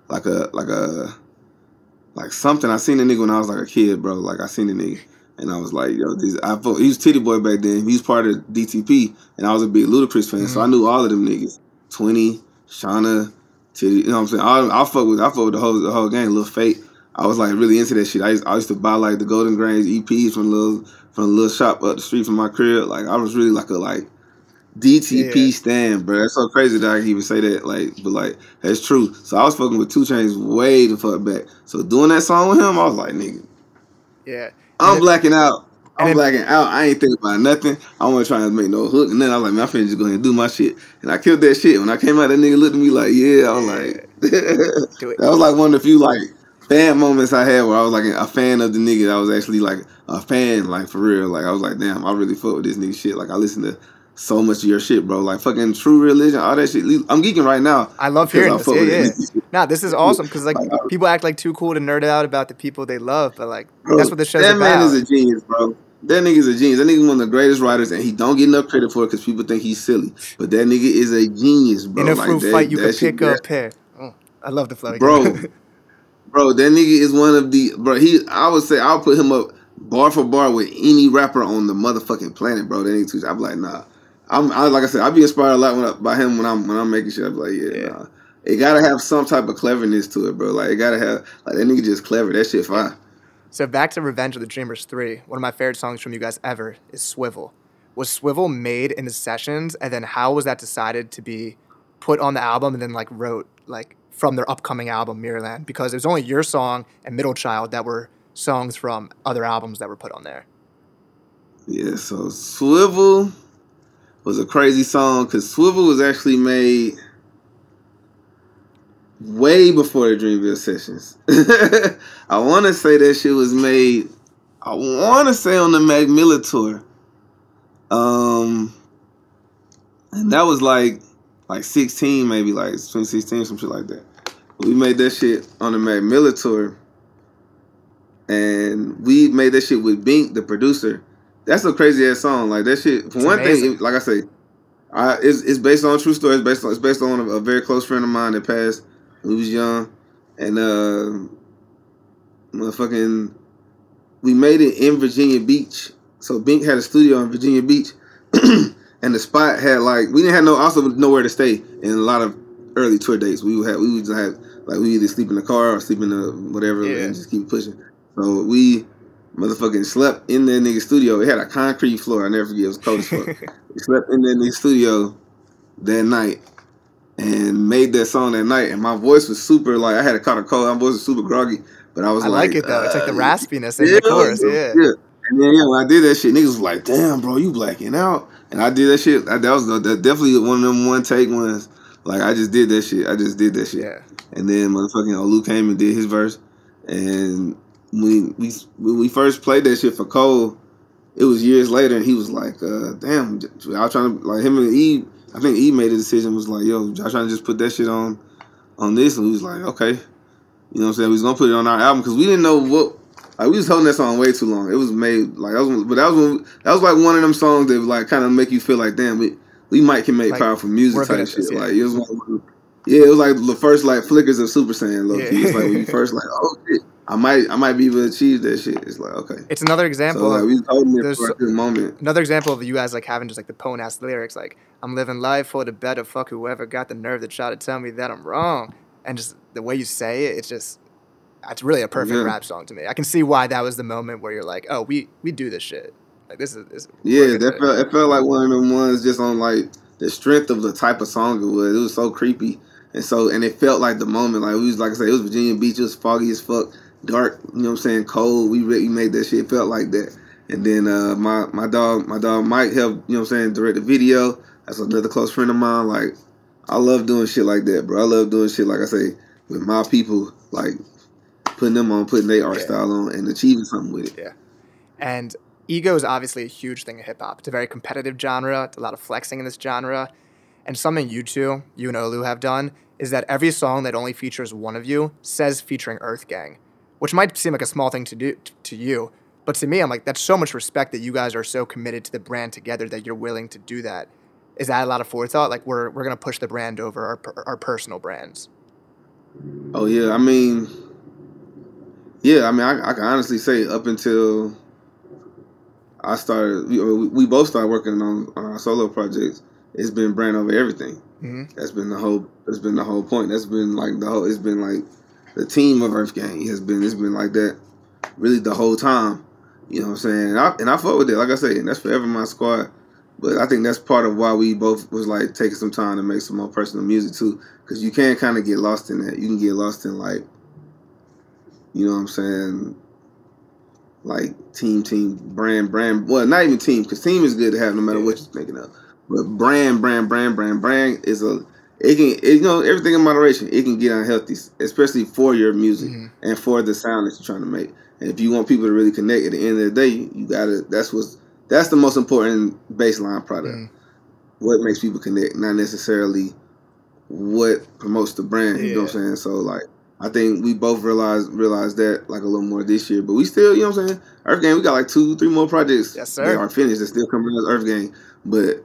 like a like a like something. I seen the nigga when I was like a kid, bro. Like I seen the nigga, and I was like, yo, this. I thought he was Tity Boi back then. He was part of DTP, and I was a big Ludacris fan, so I mm-hmm. knew all of them niggas. Twenty, Shawnna, Titty. You know what I'm saying? I, I fuck with I fuck with the whole the whole gang. Little Fate. I was like really into that shit. I used, I used to buy like the Golden Grains EPs from little from the little shop up the street from my crib. Like I was really like a like DTP Yeah. stand, bro. That's so crazy that I can even say that. Like, but like that's true. So I was fucking with 2 Chainz way the fuck back. So doing that song with him, I was like, nigga, yeah. I'm And it- blacking out. I'm it- blacking out. I ain't thinking about nothing. I want to try to make no hook. And then I was like, man, I'm finna just go ahead and do my shit. And I killed that shit. When I came out, that nigga looked at me like, yeah. I was like, Do it. that was like one of the few like fan moments I had where I was like a fan of the nigga. I was actually like a fan, like for real. Like I was like, damn, I really fuck with this nigga shit. Like I listen to so much of your shit, bro. Like fucking True Religion, all that shit. I'm geeking right now. I love hearing I this. Yeah, yeah. that. Nah, this is awesome because like people act like too cool to nerd out about the people they love, but like Bro, that's what the show's that about. That man is a genius, bro. That nigga is a genius. That nigga is one of the greatest writers, and he don't get enough credit for it because people think he's silly. But that nigga is a genius, bro. In a Like, fruit that- fight, you that shit- pick that- up pear. Oh, I love the flow, bro. bro, that nigga is one of the bro. He, I would say, I'll put him up bar for bar with any rapper on the motherfucking planet, bro. That nigga, too- I'm like, nah. I'm I, like I said, I be inspired a lot when I, by him when I'm when I'm making shit. I'm like, yeah, Yeah. nah. It gotta have some type of cleverness to it, bro. Like it gotta have like that nigga just clever. That shit fine. So back to Revenge of the Dreamers 3. One of my favorite songs from you guys ever is Swivel. Was Swivel made in the sessions and then how was that decided to be put on the album and then like wrote like from their upcoming album Mirrorland because it was only your song and Middle Child that were songs from other albums that were put on there. Yeah, so Swivel was a crazy song because Swivel was actually made way before the Dreamville sessions. I want to say that shit was made. I want to say on the Mac Miller tour. Um, and that was like like 16, maybe like 2016, some shit like that. We made that shit on the Mac Miller tour, and we made that shit with Bink, the producer. That's a crazy ass song. Like that shit. For It's one amazing. thing, it- like I say, I, it's, it's based on a true story. It's based on it's based on a, a very close friend of mine that passed when he was young, and uh, motherfucking, we made it in Virginia Beach. So Bink had a studio in Virginia Beach, and the spot had like we didn't have no also nowhere to stay in a lot of early tour dates. We would have we would just have like we either sleep in the car or sleep in the whatever Yeah. and just keep pushing. So we motherfucking slept in that nigga studio. It had a concrete floor. I never forget. It was cold as fuck. slept in that nigga studio that night and made that song that night. And my voice was super like I had a kind of cold. My voice was super groggy, but I was like, I like, like it though. It's like the uh, raspiness in the chorus. Yeah. yeah. And then yeah, when I did that shit, niggas was like, "Damn, bro, you blacking out." And I did that shit. That, that was the, that definitely one of them one take ones. Like I just did that shit. I just did that shit. Yeah. And then motherfucking Olu came and did his verse. And when we when we first played that shit for Cole, it was years later, and he was like, uh, "Damn, I was trying to like him and E. I think E made a decision. Was like, yo, y'all trying to just put that shit on on this, and we was like, okay, you know what I'm saying? We was gonna put it on our album because we didn't know what. Like we was holding that song way too long. It was made like that was, but that was when, that was like one of them songs that like kind of make you feel like, damn, we we might can make Like, powerful music type shit. yeah. Like it was them- yeah, it was like the first like flickers of Super Saiyan low key. Yeah. It's like when you first like, oh shit, I might I might be able to achieve that shit. It's like okay. It's another So example like of we there's for so- moment. another example of you guys like having just like the pone ass lyrics like I'm living life for the better fuck whoever got the nerve to try to tell me that I'm wrong and just the way you say it it's just it's really a perfect Yeah. rap song to me I can see why that was the moment where you're like oh we we do this shit like this is this Yeah, that felt it felt like one of them ones just on like the strength of the type of song it was. It was so creepy. And so and it felt like the moment, like we was like I said, it was Virginia Beach, it was foggy as fuck, dark, you know what I'm saying, cold. We really made that shit. Felt like that. And then uh my my dog my dog Mike helped, you know what I'm saying, direct the video. That's another close friend of mine. Like I love doing shit like that, bro. I love doing shit like I say with my people, like putting them on, putting their art Yeah. style on and achieving something with it. Yeah. And ego is obviously a huge thing in hip hop. It's a very competitive genre. It's a lot of flexing in this genre. And something you two, you and Olu, have done is that every song that only features one of you says featuring EarthGang, which might seem like a small thing to do t- to you, but to me, I'm like that's so much respect that you guys are so committed to the brand together that you're willing to do that. Is that a lot of forethought? Like we're we're gonna push the brand over our per- our personal brands. Oh yeah, I mean, yeah, I mean, I, I can honestly say up until I started, we, we we both started working on, on our solo projects. It's been brand over everything. hmm That's been the whole. That's been the whole point. That's been like the whole. It's been like the team of EarthGang has been. It's been like that, really the whole time. You know what I'm saying? And I, and I fuck with it. Like I say, and that's forever my squad. But I think that's part of why we both was like taking some time to make some more personal music too, because you can kind of get lost in that. You can get lost in like, you know what I'm saying, like team, team, brand, brand. Well, not even team, because team is good to have no matter what you're thinking of. But brand, brand, brand, brand, brand is a it can it, you know everything in moderation. It can get unhealthy, especially for your music Mhm. and for the sound that you're trying to make. And if you want people to really connect, at the end of the day, you gotta. That's what's that's the most important baseline product. Mhm. What makes people connect, not necessarily what promotes the brand. You know what I'm saying? So like I think we both realized realized that like a little more this year. But we still, you know what I'm saying? EarthGang, we got like two, three more projects yes, sir. that are finished that still coming out as EarthGang. But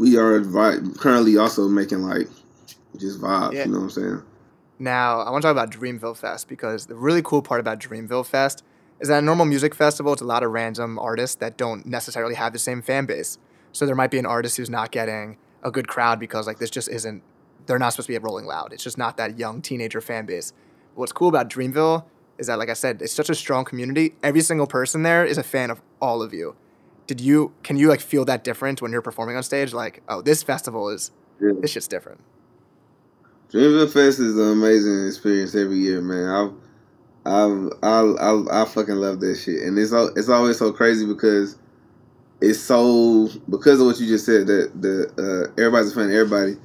we are vi- currently also making like just vibes, Yeah. you know what I'm saying? Now, I want to talk about Dreamville Fest because the really cool part about Dreamville Fest is that a normal music festival, it's a lot of random artists that don't necessarily have the same fan base. So there might be an artist who's not getting a good crowd because like this just isn't they're not supposed to be at Rolling Loud. It's just not that young teenager fan base. What's cool about Dreamville is that like I said, it's such a strong community. Every single person there is a fan of all of you. Did you can you like feel that difference when you're performing on stage? Like, oh, this festival is Yeah. this shit's different. Dreamville Fest is an amazing experience every year, man. I've, I've, I, I, I fucking love that shit, and it's it's always so crazy because it's so because of what you just said that the uh, everybody's a fan. of Everybody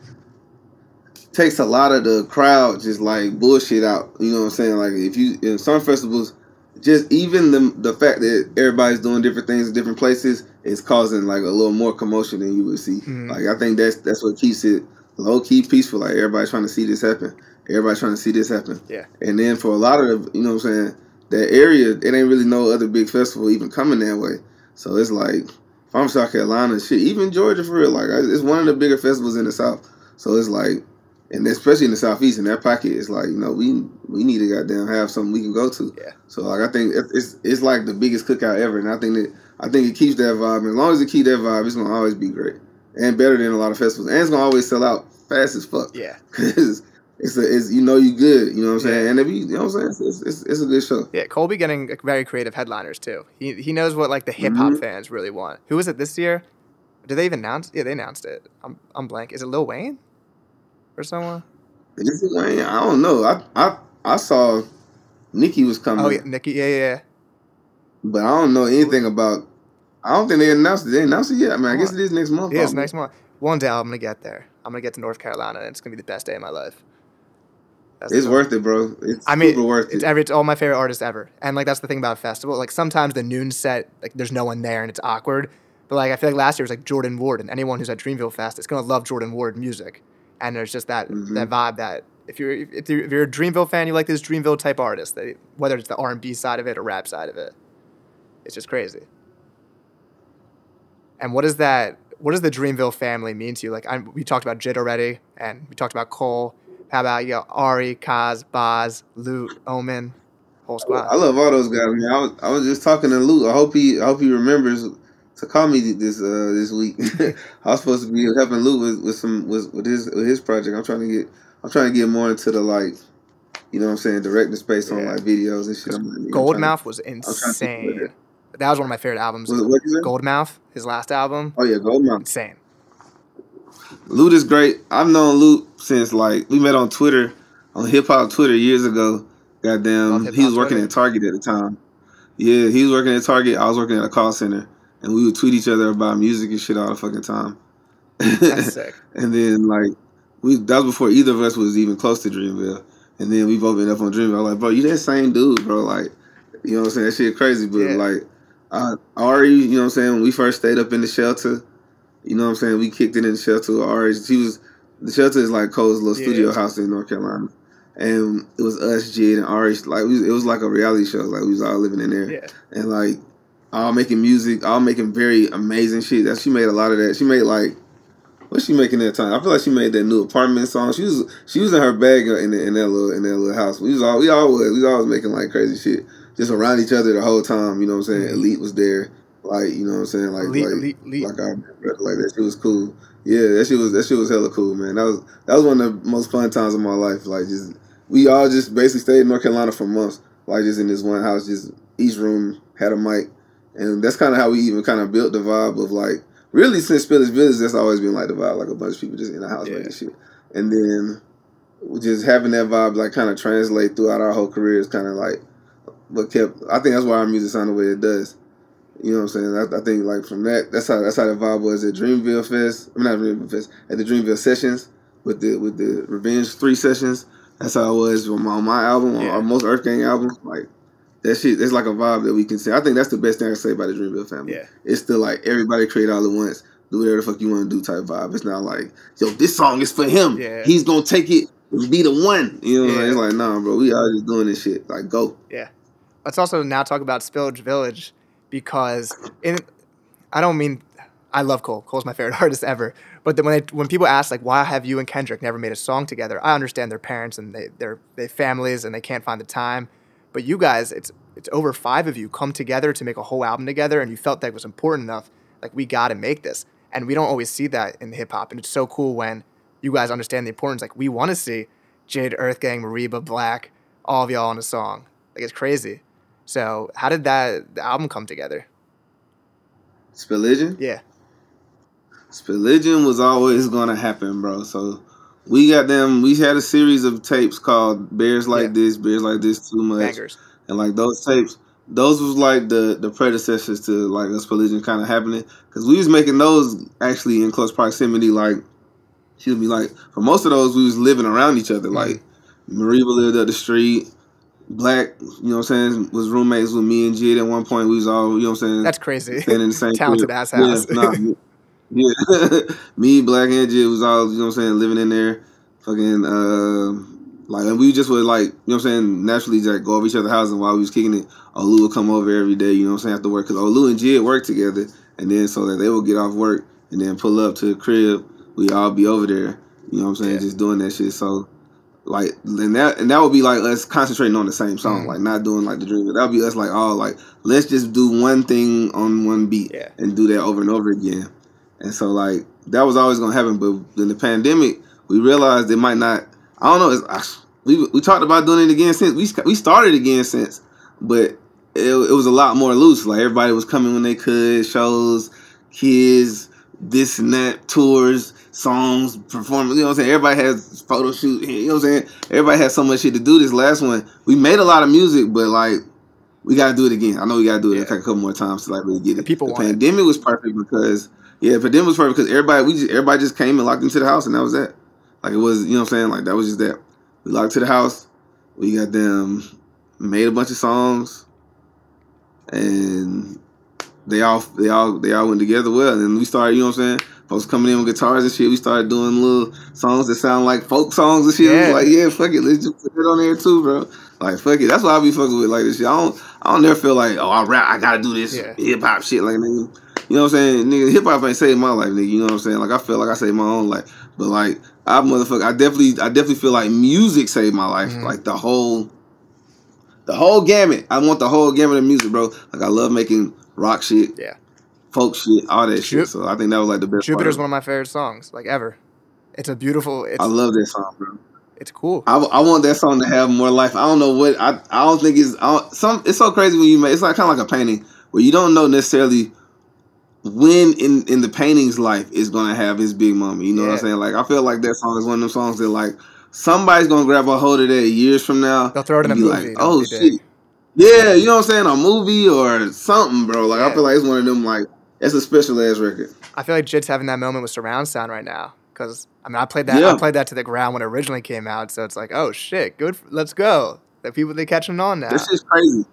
takes a lot of the crowd just like bullshit out. You know what I'm saying? Like if you in some festivals, just even the the fact that everybody's doing different things in different places is causing like a little more commotion than you would see. Mhm. Like I think that's that's what keeps it low key peaceful. Like everybody's trying to see this happen. Everybody's trying to see this happen. Yeah. And then for a lot of the, you know what I'm saying, that area, it ain't really no other big festival even coming that way. So it's like, if I'm South Carolina, shit, even Georgia for real, like it's one of the bigger festivals in the South. So it's like, and especially in the Southeast, in that pocket, it's like, you know, we we need to goddamn have something we can go to. Yeah. So like, I think it- it's it's like the biggest cookout ever, and I think that I think it keeps that vibe. And as long as it keeps that vibe, it's gonna always be great and better than a lot of festivals, and it's gonna always sell out fast as fuck. Yeah. Cause it's a, it's you know you good, you know what I'm saying, Yeah. and if you, you know what I'm saying, it's, it's, it's a good show. Yeah, Colby getting very creative headliners too. He he knows what like the hip hop Mhm. fans really want. Who was it this year? Did they even announce? Yeah, they announced it. I'm I'm blank. Is it Lil Wayne or someone? Is it Wayne? I don't know. I I I saw Nicki was coming, Oh yeah, Nicki. Yeah, yeah. yeah. but I don't know anything about. I don't think they announced it. They announced it yet. I mean, I guess it is next month. Yeah, it's next month. One day I'm gonna get there. I'm gonna get to North Carolina, and it's gonna be the best day of my life. That's It's worth it, bro. It's I mean, super worth it's it. every it's all my favorite artists ever, and like that's the thing about a festival. Like sometimes the noon set, like there's no one there and it's awkward. But like I feel like last year was like Jordan Ward, and anyone who's at Dreamville Fest is gonna love Jordan Ward music. And there's just that Mhm. that vibe that if you're if you're, if you're a Dreamville fan, you like this Dreamville type artist. That whether it's the R and B side of it or rap side of it, it's just crazy. And what is that? What does the Dreamville family mean to you? Like I, we talked about JID already, and we talked about Cole. How about you know, Ari, Cozz, Bas, Lute, Omen, whole squad? I love all those guys, man. I was I was just talking to Lute. I hope he I hope he remembers to call me this uh this week. I was supposed to be helping Lute with, with some with, with his with his project. I'm trying to get I'm trying to get more into the like you know what I'm saying, directing space on Yeah. like videos and shit. I'm, trying to- Gold Mouf was insane. That was one of my favorite albums. What, what? Gold Mouf, his last album, Oh yeah, Gold Mouf. insane. Lute is great. I've known Lute since like we met on Twitter, on hip hop Twitter years ago. Goddamn, he was working Twitter. at Target at the time. Yeah, he was working at Target. I was working at a call center, and we would tweet each other about music and shit all the fucking time. That's sick. and then like we that was before either of us was even close to Dreamville. And then we both ended up on Dreamville. Like, bro, you that same dude, bro. Like, you know what I'm saying? That shit crazy. But Yeah. like, uh, Ari, you know what I'm saying? When we first stayed up in the shelter, you know what I'm saying? We kicked it in the shelter with Ari. She was the shelter is like Cole's little Yeah. studio house in North Carolina. And it was us, JID, and Ari. Like, we, it was like a reality show. Like, we was all living in there Yeah, and like all making music, all making very amazing shit. That she made a lot of that. She made like what's she making that time? I feel like she made that new apartment song. She was she was in her bag in, the, in that little in that little house. We was all we all was we always making like crazy shit just around each other the whole time. You know what I'm saying? Mhm. Elite was there, like you know what I'm saying? Like elite, like elite, elite. like brother, like that shit was cool. Yeah, that shit was that shit was hella cool, man. That was that was one of the most fun times of my life. Like just we all just basically stayed in North Carolina for months, like just in this one house. Just each room had a mic, and that's kind of how we even kind of built the vibe of like really since Spillage Village. That's always been like the vibe, like a bunch of people just in the house Yeah. making shit, and then just having that vibe like kind of translate throughout our whole career is kind of like what kept. I think that's why our music sound the way it does. You know what I'm saying? I, I think like from that, that's how that's how the vibe was at Dreamville Fest. I mean not Dreamville Fest at the Dreamville sessions with the with the Revenge Three sessions. That's how it was on my, on my album, Yeah. on most EarthGang albums. Like that shit, it's like a vibe that we can say. I think that's the best thing I can say about the Dreamville family. Yeah, It's still like everybody create all at once, do whatever the fuck you want to do type vibe. It's not like, yo, this song is for him. Yeah. He's gonna take it and be the one. You know, Yeah. it's like, nah, bro, we all just doing this shit. Like, go. Yeah. Let's also now talk about Spillage Village because in I don't mean I love Cole. Cole's my favorite artist ever. But then when they, when people ask like why have you and Kendrick never made a song together, I understand their parents and they they're they families and they can't find the time. But you guys, it's it's over five of you come together to make a whole album together, and you felt that was important enough. Like we got to make this, and we don't always see that in hip hop, and it's so cool when you guys understand the importance. Like we want to see Jade, Earth Gang, Mereba, 6LACK, all of y'all on a song. Like it's crazy. So how did that the album come together? Spilligion? Yeah, Spilligion was always gonna happen, bro. So we got them. We had a series of tapes called "Bears Like Yeah. This," "Bears Like This Too Much," bangers. and like those tapes. Those was like the the predecessors to like us Spilligion kind of happening because we was making those actually in close proximity. Like, excuse me, like for most of those we was living around each other. Like, mm-hmm. Mereba lived up the street. 6LACK, you know what I'm saying, was roommates with me and JID at one point. We was all, you know what I'm saying, That's crazy. staying in the same Talented crib. ass house. Yeah, nah, yeah. me, 6LACK and JID was all, you know what I'm saying, living in there. Fucking, uh, like, and we just would, like, you know what I'm saying, naturally, like, go over each other's houses and while we was kicking it. Olu would come over every day, you know what I'm saying, after work. Because Olu and JID worked together. And then so that they would get off work and then pull up to the crib. We all be over there, you know what I'm saying, Yeah. just doing that shit. So, like, and that and that would be like us concentrating on the same song, Mhm. like not doing like the dream. That would be us like, oh, like let's just do one thing on one beat Yeah. and do that over and over again. And so like that was always gonna happen, but in the pandemic, we realized it might not. I don't know. It's, I, we we talked about doing it again since we we started again since, but it, it was a lot more loose. Like everybody was coming when they could, shows, kids, this and that, tours, songs, performance. You know what I'm saying? Everybody has photo shoot. You know what I'm saying? Everybody has so much shit to do. This last one, we made a lot of music, but like we gotta do it again. I know we gotta do it Yeah. a couple more times to like really get The it. people the want it. pandemic was perfect because yeah, the pandemic was perfect because everybody we just everybody just came and locked into the house and that was that. Like it was, you know what I'm saying? Like that was just that. We locked to the house. We got them made a bunch of songs, and they all they all they all went together well. And then we started, you know what I'm saying? Folks coming in with guitars and shit. We started doing little songs that sound like folk songs and shit. Yeah. like, yeah, fuck it, let's just put it on there too, bro. Like fuck it. That's why I be fucking with like this shit. I don't I don't never feel like, oh, I rap, I gotta do this Yeah. hip hop shit. Like nigga, you know what I'm saying? Nigga, hip hop ain't saved my life, nigga. You know what I'm saying? Like I feel like I saved my own life. But like I motherfucker, I definitely I definitely feel like music saved my life. Mhm. Like the whole the whole gamut. I want the whole gamut of music, bro. Like I love making rock shit, Yeah. folk shit, all that Ju- shit. So I think that was like the best. Jupiter's one of my favorite songs, like ever. It's a beautiful. It's I love that song, bro. it's cool. I, I want that song to have more life. I don't know what I I don't think it's I don't, some. It's so crazy when you make. It's like kind of like a painting where you don't know necessarily when in in the painting's life is gonna have his big moment. You know what I'm saying? Like I feel like that song is one of them songs that like somebody's gonna grab a hold of that years from now. They'll throw it in a movie. Like, oh shit. Yeah, you know what I'm saying? A movie or something, bro. Like Yeah. I feel like it's one of them. Like it's a special ass record. I feel like JID's having that moment with surround sound right now because I mean I played that Yeah. I played that to the ground when it originally came out, so it's like oh shit, good, f- let's go. The people they catching on now. That's just crazy.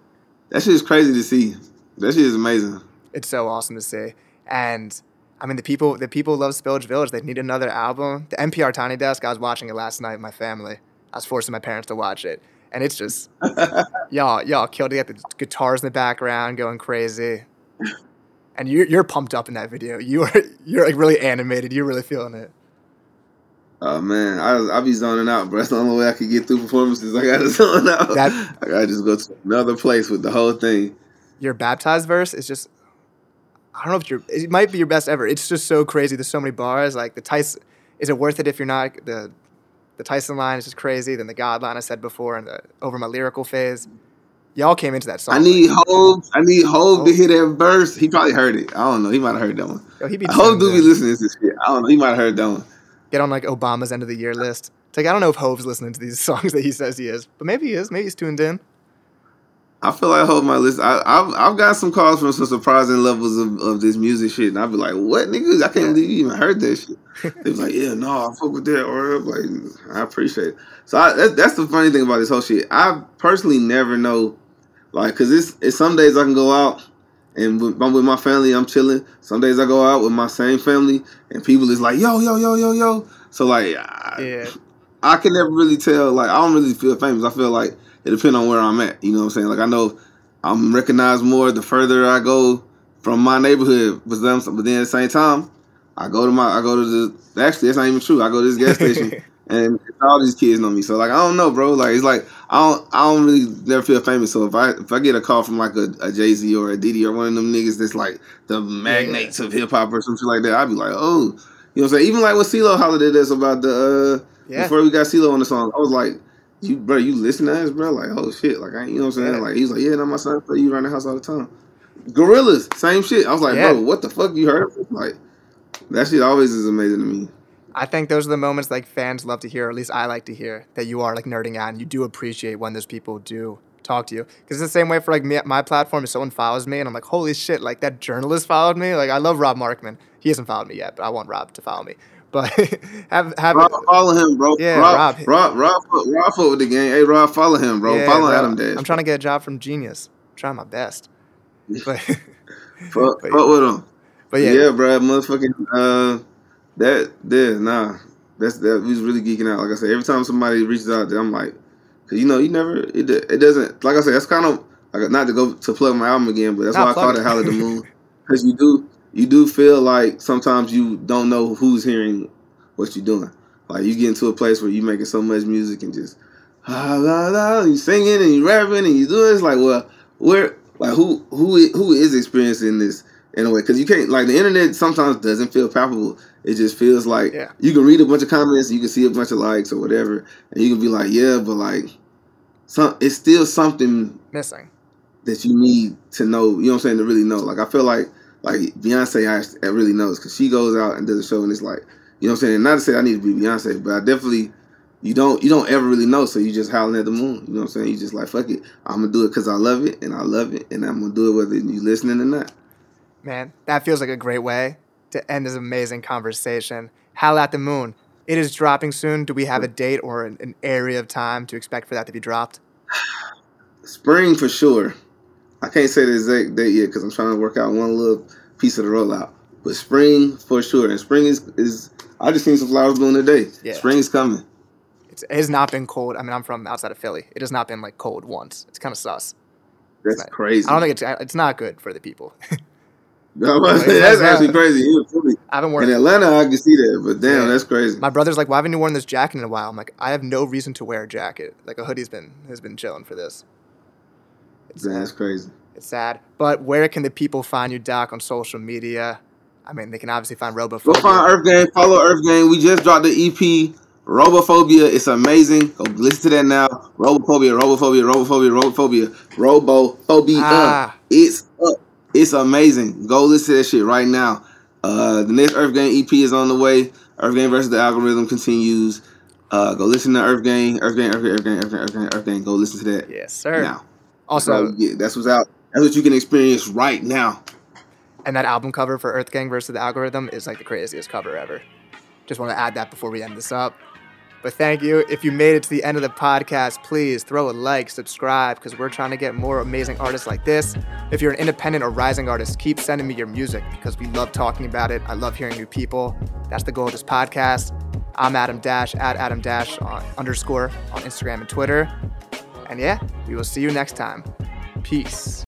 That shit is crazy to see. That shit is amazing. it's so awesome to see. And I mean, the people the people love Spillage Village. They need another album. The NPR Tiny Desk. I was watching it last night with my family. I was forcing my parents to watch it, and it's just y'all y'all killed it. Got the guitars in the background going crazy, and you you're pumped up in that video. You are you're like really animated. You're really feeling it. Oh man, I I be zoning out, bro. That's the only way I could get through performances. I gotta zone out. That- I gotta just go to another place with the whole thing. Your baptized verse is just. I don't know if you're. It might be your best ever. It's just so crazy. There's so many bars. Like the Tyson. Is it worth it if you're not the the Tyson line is just crazy. Then the God line I said before, and the over my lyrical phase. Y'all came into that song. I need like, Hov. I need Hov to Hov. hear that verse. He probably heard it. I don't know. He might have heard that one. yo, he be Hov do be listening to this shit. I don't know. He might have heard that one. Get on like Obama's end of the year list. It's like I don't know if Hov's listening to these songs that he says he is, but maybe he is. Maybe he's tuned in. I feel like Hov might listen. I, I've I've got some calls from some surprising levels of, of this music shit, and I'd be like, "What niggas? I can't believe you even heard that shit." They was like, "Yeah, no, I fuck with that." Or I'm like, I appreciate it. So I, that's that's the funny thing about this whole shit. I personally never know, like, cause it's it's some days I can go out and when I'm with my family, I'm chilling. Some days I go out with my same family, and people is like, yo, yo, yo, yo, yo. So like, I, Yeah. I can never really tell. Like, I don't really feel famous. I feel like it depends on where I'm at. You know what I'm saying? Like, I know I'm recognized more the further I go from my neighborhood. But then, but then at the same time, I go to my, I go to the. Actually, that's not even true. I go to this gas station, and all these kids know me. So like, I don't know, bro. Like, it's like I don't, I don't really never feel famous. So if I, if I get a call from like a, a Jay Z or a Diddy or one of them niggas that's like the magnates of hip hop or something like that, I'd be like, oh, you know what I'm saying? Even like what CeeLo Holiday does about the. uh Yeah. before we got CeeLo on the song, I was like, "You, bro, you listen to us, bro? Like, oh shit, like, I, you know what I'm saying? Like, he's like, yeah, no, my son, but you around the house all the time. Gorillaz, same shit. I was like, Yeah. bro, what the fuck you heard? Like, that shit always is amazing to me. I think those are the moments like fans love to hear, or at least I like to hear, that you are like nerding out and you do appreciate when those people do talk to you. Because it's the same way for like me, my platform. If someone follows me and I'm like, holy shit, like that journalist followed me. Like I love Rob Markman. He hasn't followed me yet, but I want Rob to follow me. But have have Rob, follow him, bro. Yeah, Rob, Rob. Rob, Rob, Rob, Rob, with the game. Hey, Rob, follow him, bro. Yeah, follow bro. Adam Dash. I'm trying to get a job from Genius. I'm trying my best. But fuck, fuck with him. but yeah, yeah, bro, motherfucking uh, that there, nah, that's that. We was really geeking out. Like I said, every time somebody reaches out, I'm like, cause you know, you never, it, it doesn't. Like I said, that's kind of like not to go to plug my album again, but that's Nah, why I called it. it Howl at the Moon, cause you do, you do feel like sometimes you don't know who's hearing what you're doing. Like you get into a place where you making so much music and just ah, la, la, you singing and you rapping and you doing it. It's like, well, where, like who, who, who is experiencing this in a way? Because you can't, like the internet sometimes doesn't feel palpable. It just feels like Yeah. you can read a bunch of comments, you can see a bunch of likes or whatever, and you can be like, yeah, but like, some, it's still something missing. that you need to know. You know what I'm saying? To really know. Like I feel like like Beyonce, I, I really knows because she goes out and does a show, and it's like you know what I'm saying. And not to say I need to be Beyonce, but I definitely you don't you don't ever really know. So you just howling at the moon. You know what I'm saying? You just like fuck it. I'm gonna do it because I love it and I love it, and I'm gonna do it whether you listening or not. Man, that feels like a great way to end this amazing conversation. Howl at the Moon. It is dropping soon. Do we have a date or an, an area of time to expect for that to be dropped? Spring for sure. I can't say the exact date yet because I'm trying to work out one little piece of the rollout. But spring for sure, and spring is is. I just seen some flowers bloom today. Yeah. Spring is coming. It's, it has not been cold. I mean, I'm from outside of Philly. It has not been like cold once. It's kind of sus. That's crazy. I don't think it's it's not good for the people. No, that's that's actually not- crazy. Philly. I haven't worn In. Atlanta, I can see that, but damn, Yeah. that's crazy. My brother's like, "Why haven't you worn this jacket in a while?" I'm like, "I have no reason to wear a jacket. Like a hoodie's been has been chilling for this." It's sad. that's crazy. It's sad. But where can the people find you, Doc, on social media? I mean, they can obviously find Go Robophobia. find EarthGang. Follow EarthGang. We just dropped the EP, Robophobia. It's amazing. Go listen to that now. Robophobia, Robophobia, Robophobia, Robophobia, Robophobia. Ah. It's up. It's amazing. Go listen to that shit right now. Uh, the next EarthGang EP is on the way. EarthGang versus the algorithm continues. Uh, go listen to EarthGang, Earth Gang, EarthGang, Earth Gang, EarthGang, Earth Gang, EarthGang. Go listen to that Yes, sir. now. Also, So, yeah, that's what's out. That's what you can experience right now. and that album cover for EarthGang versus the Algorithm is like the craziest cover ever. Just want to add that before we end this up. But thank you. If you made it to the end of the podcast, please throw a like, subscribe, because we're trying to get more amazing artists like this. If you're an independent or rising artist, keep sending me your music because we love talking about it. I love hearing new people. That's the goal of this podcast. I'm Adam Dash at Adam Dash on, underscore on Instagram and Twitter. And yeah, we will see you next time. Peace.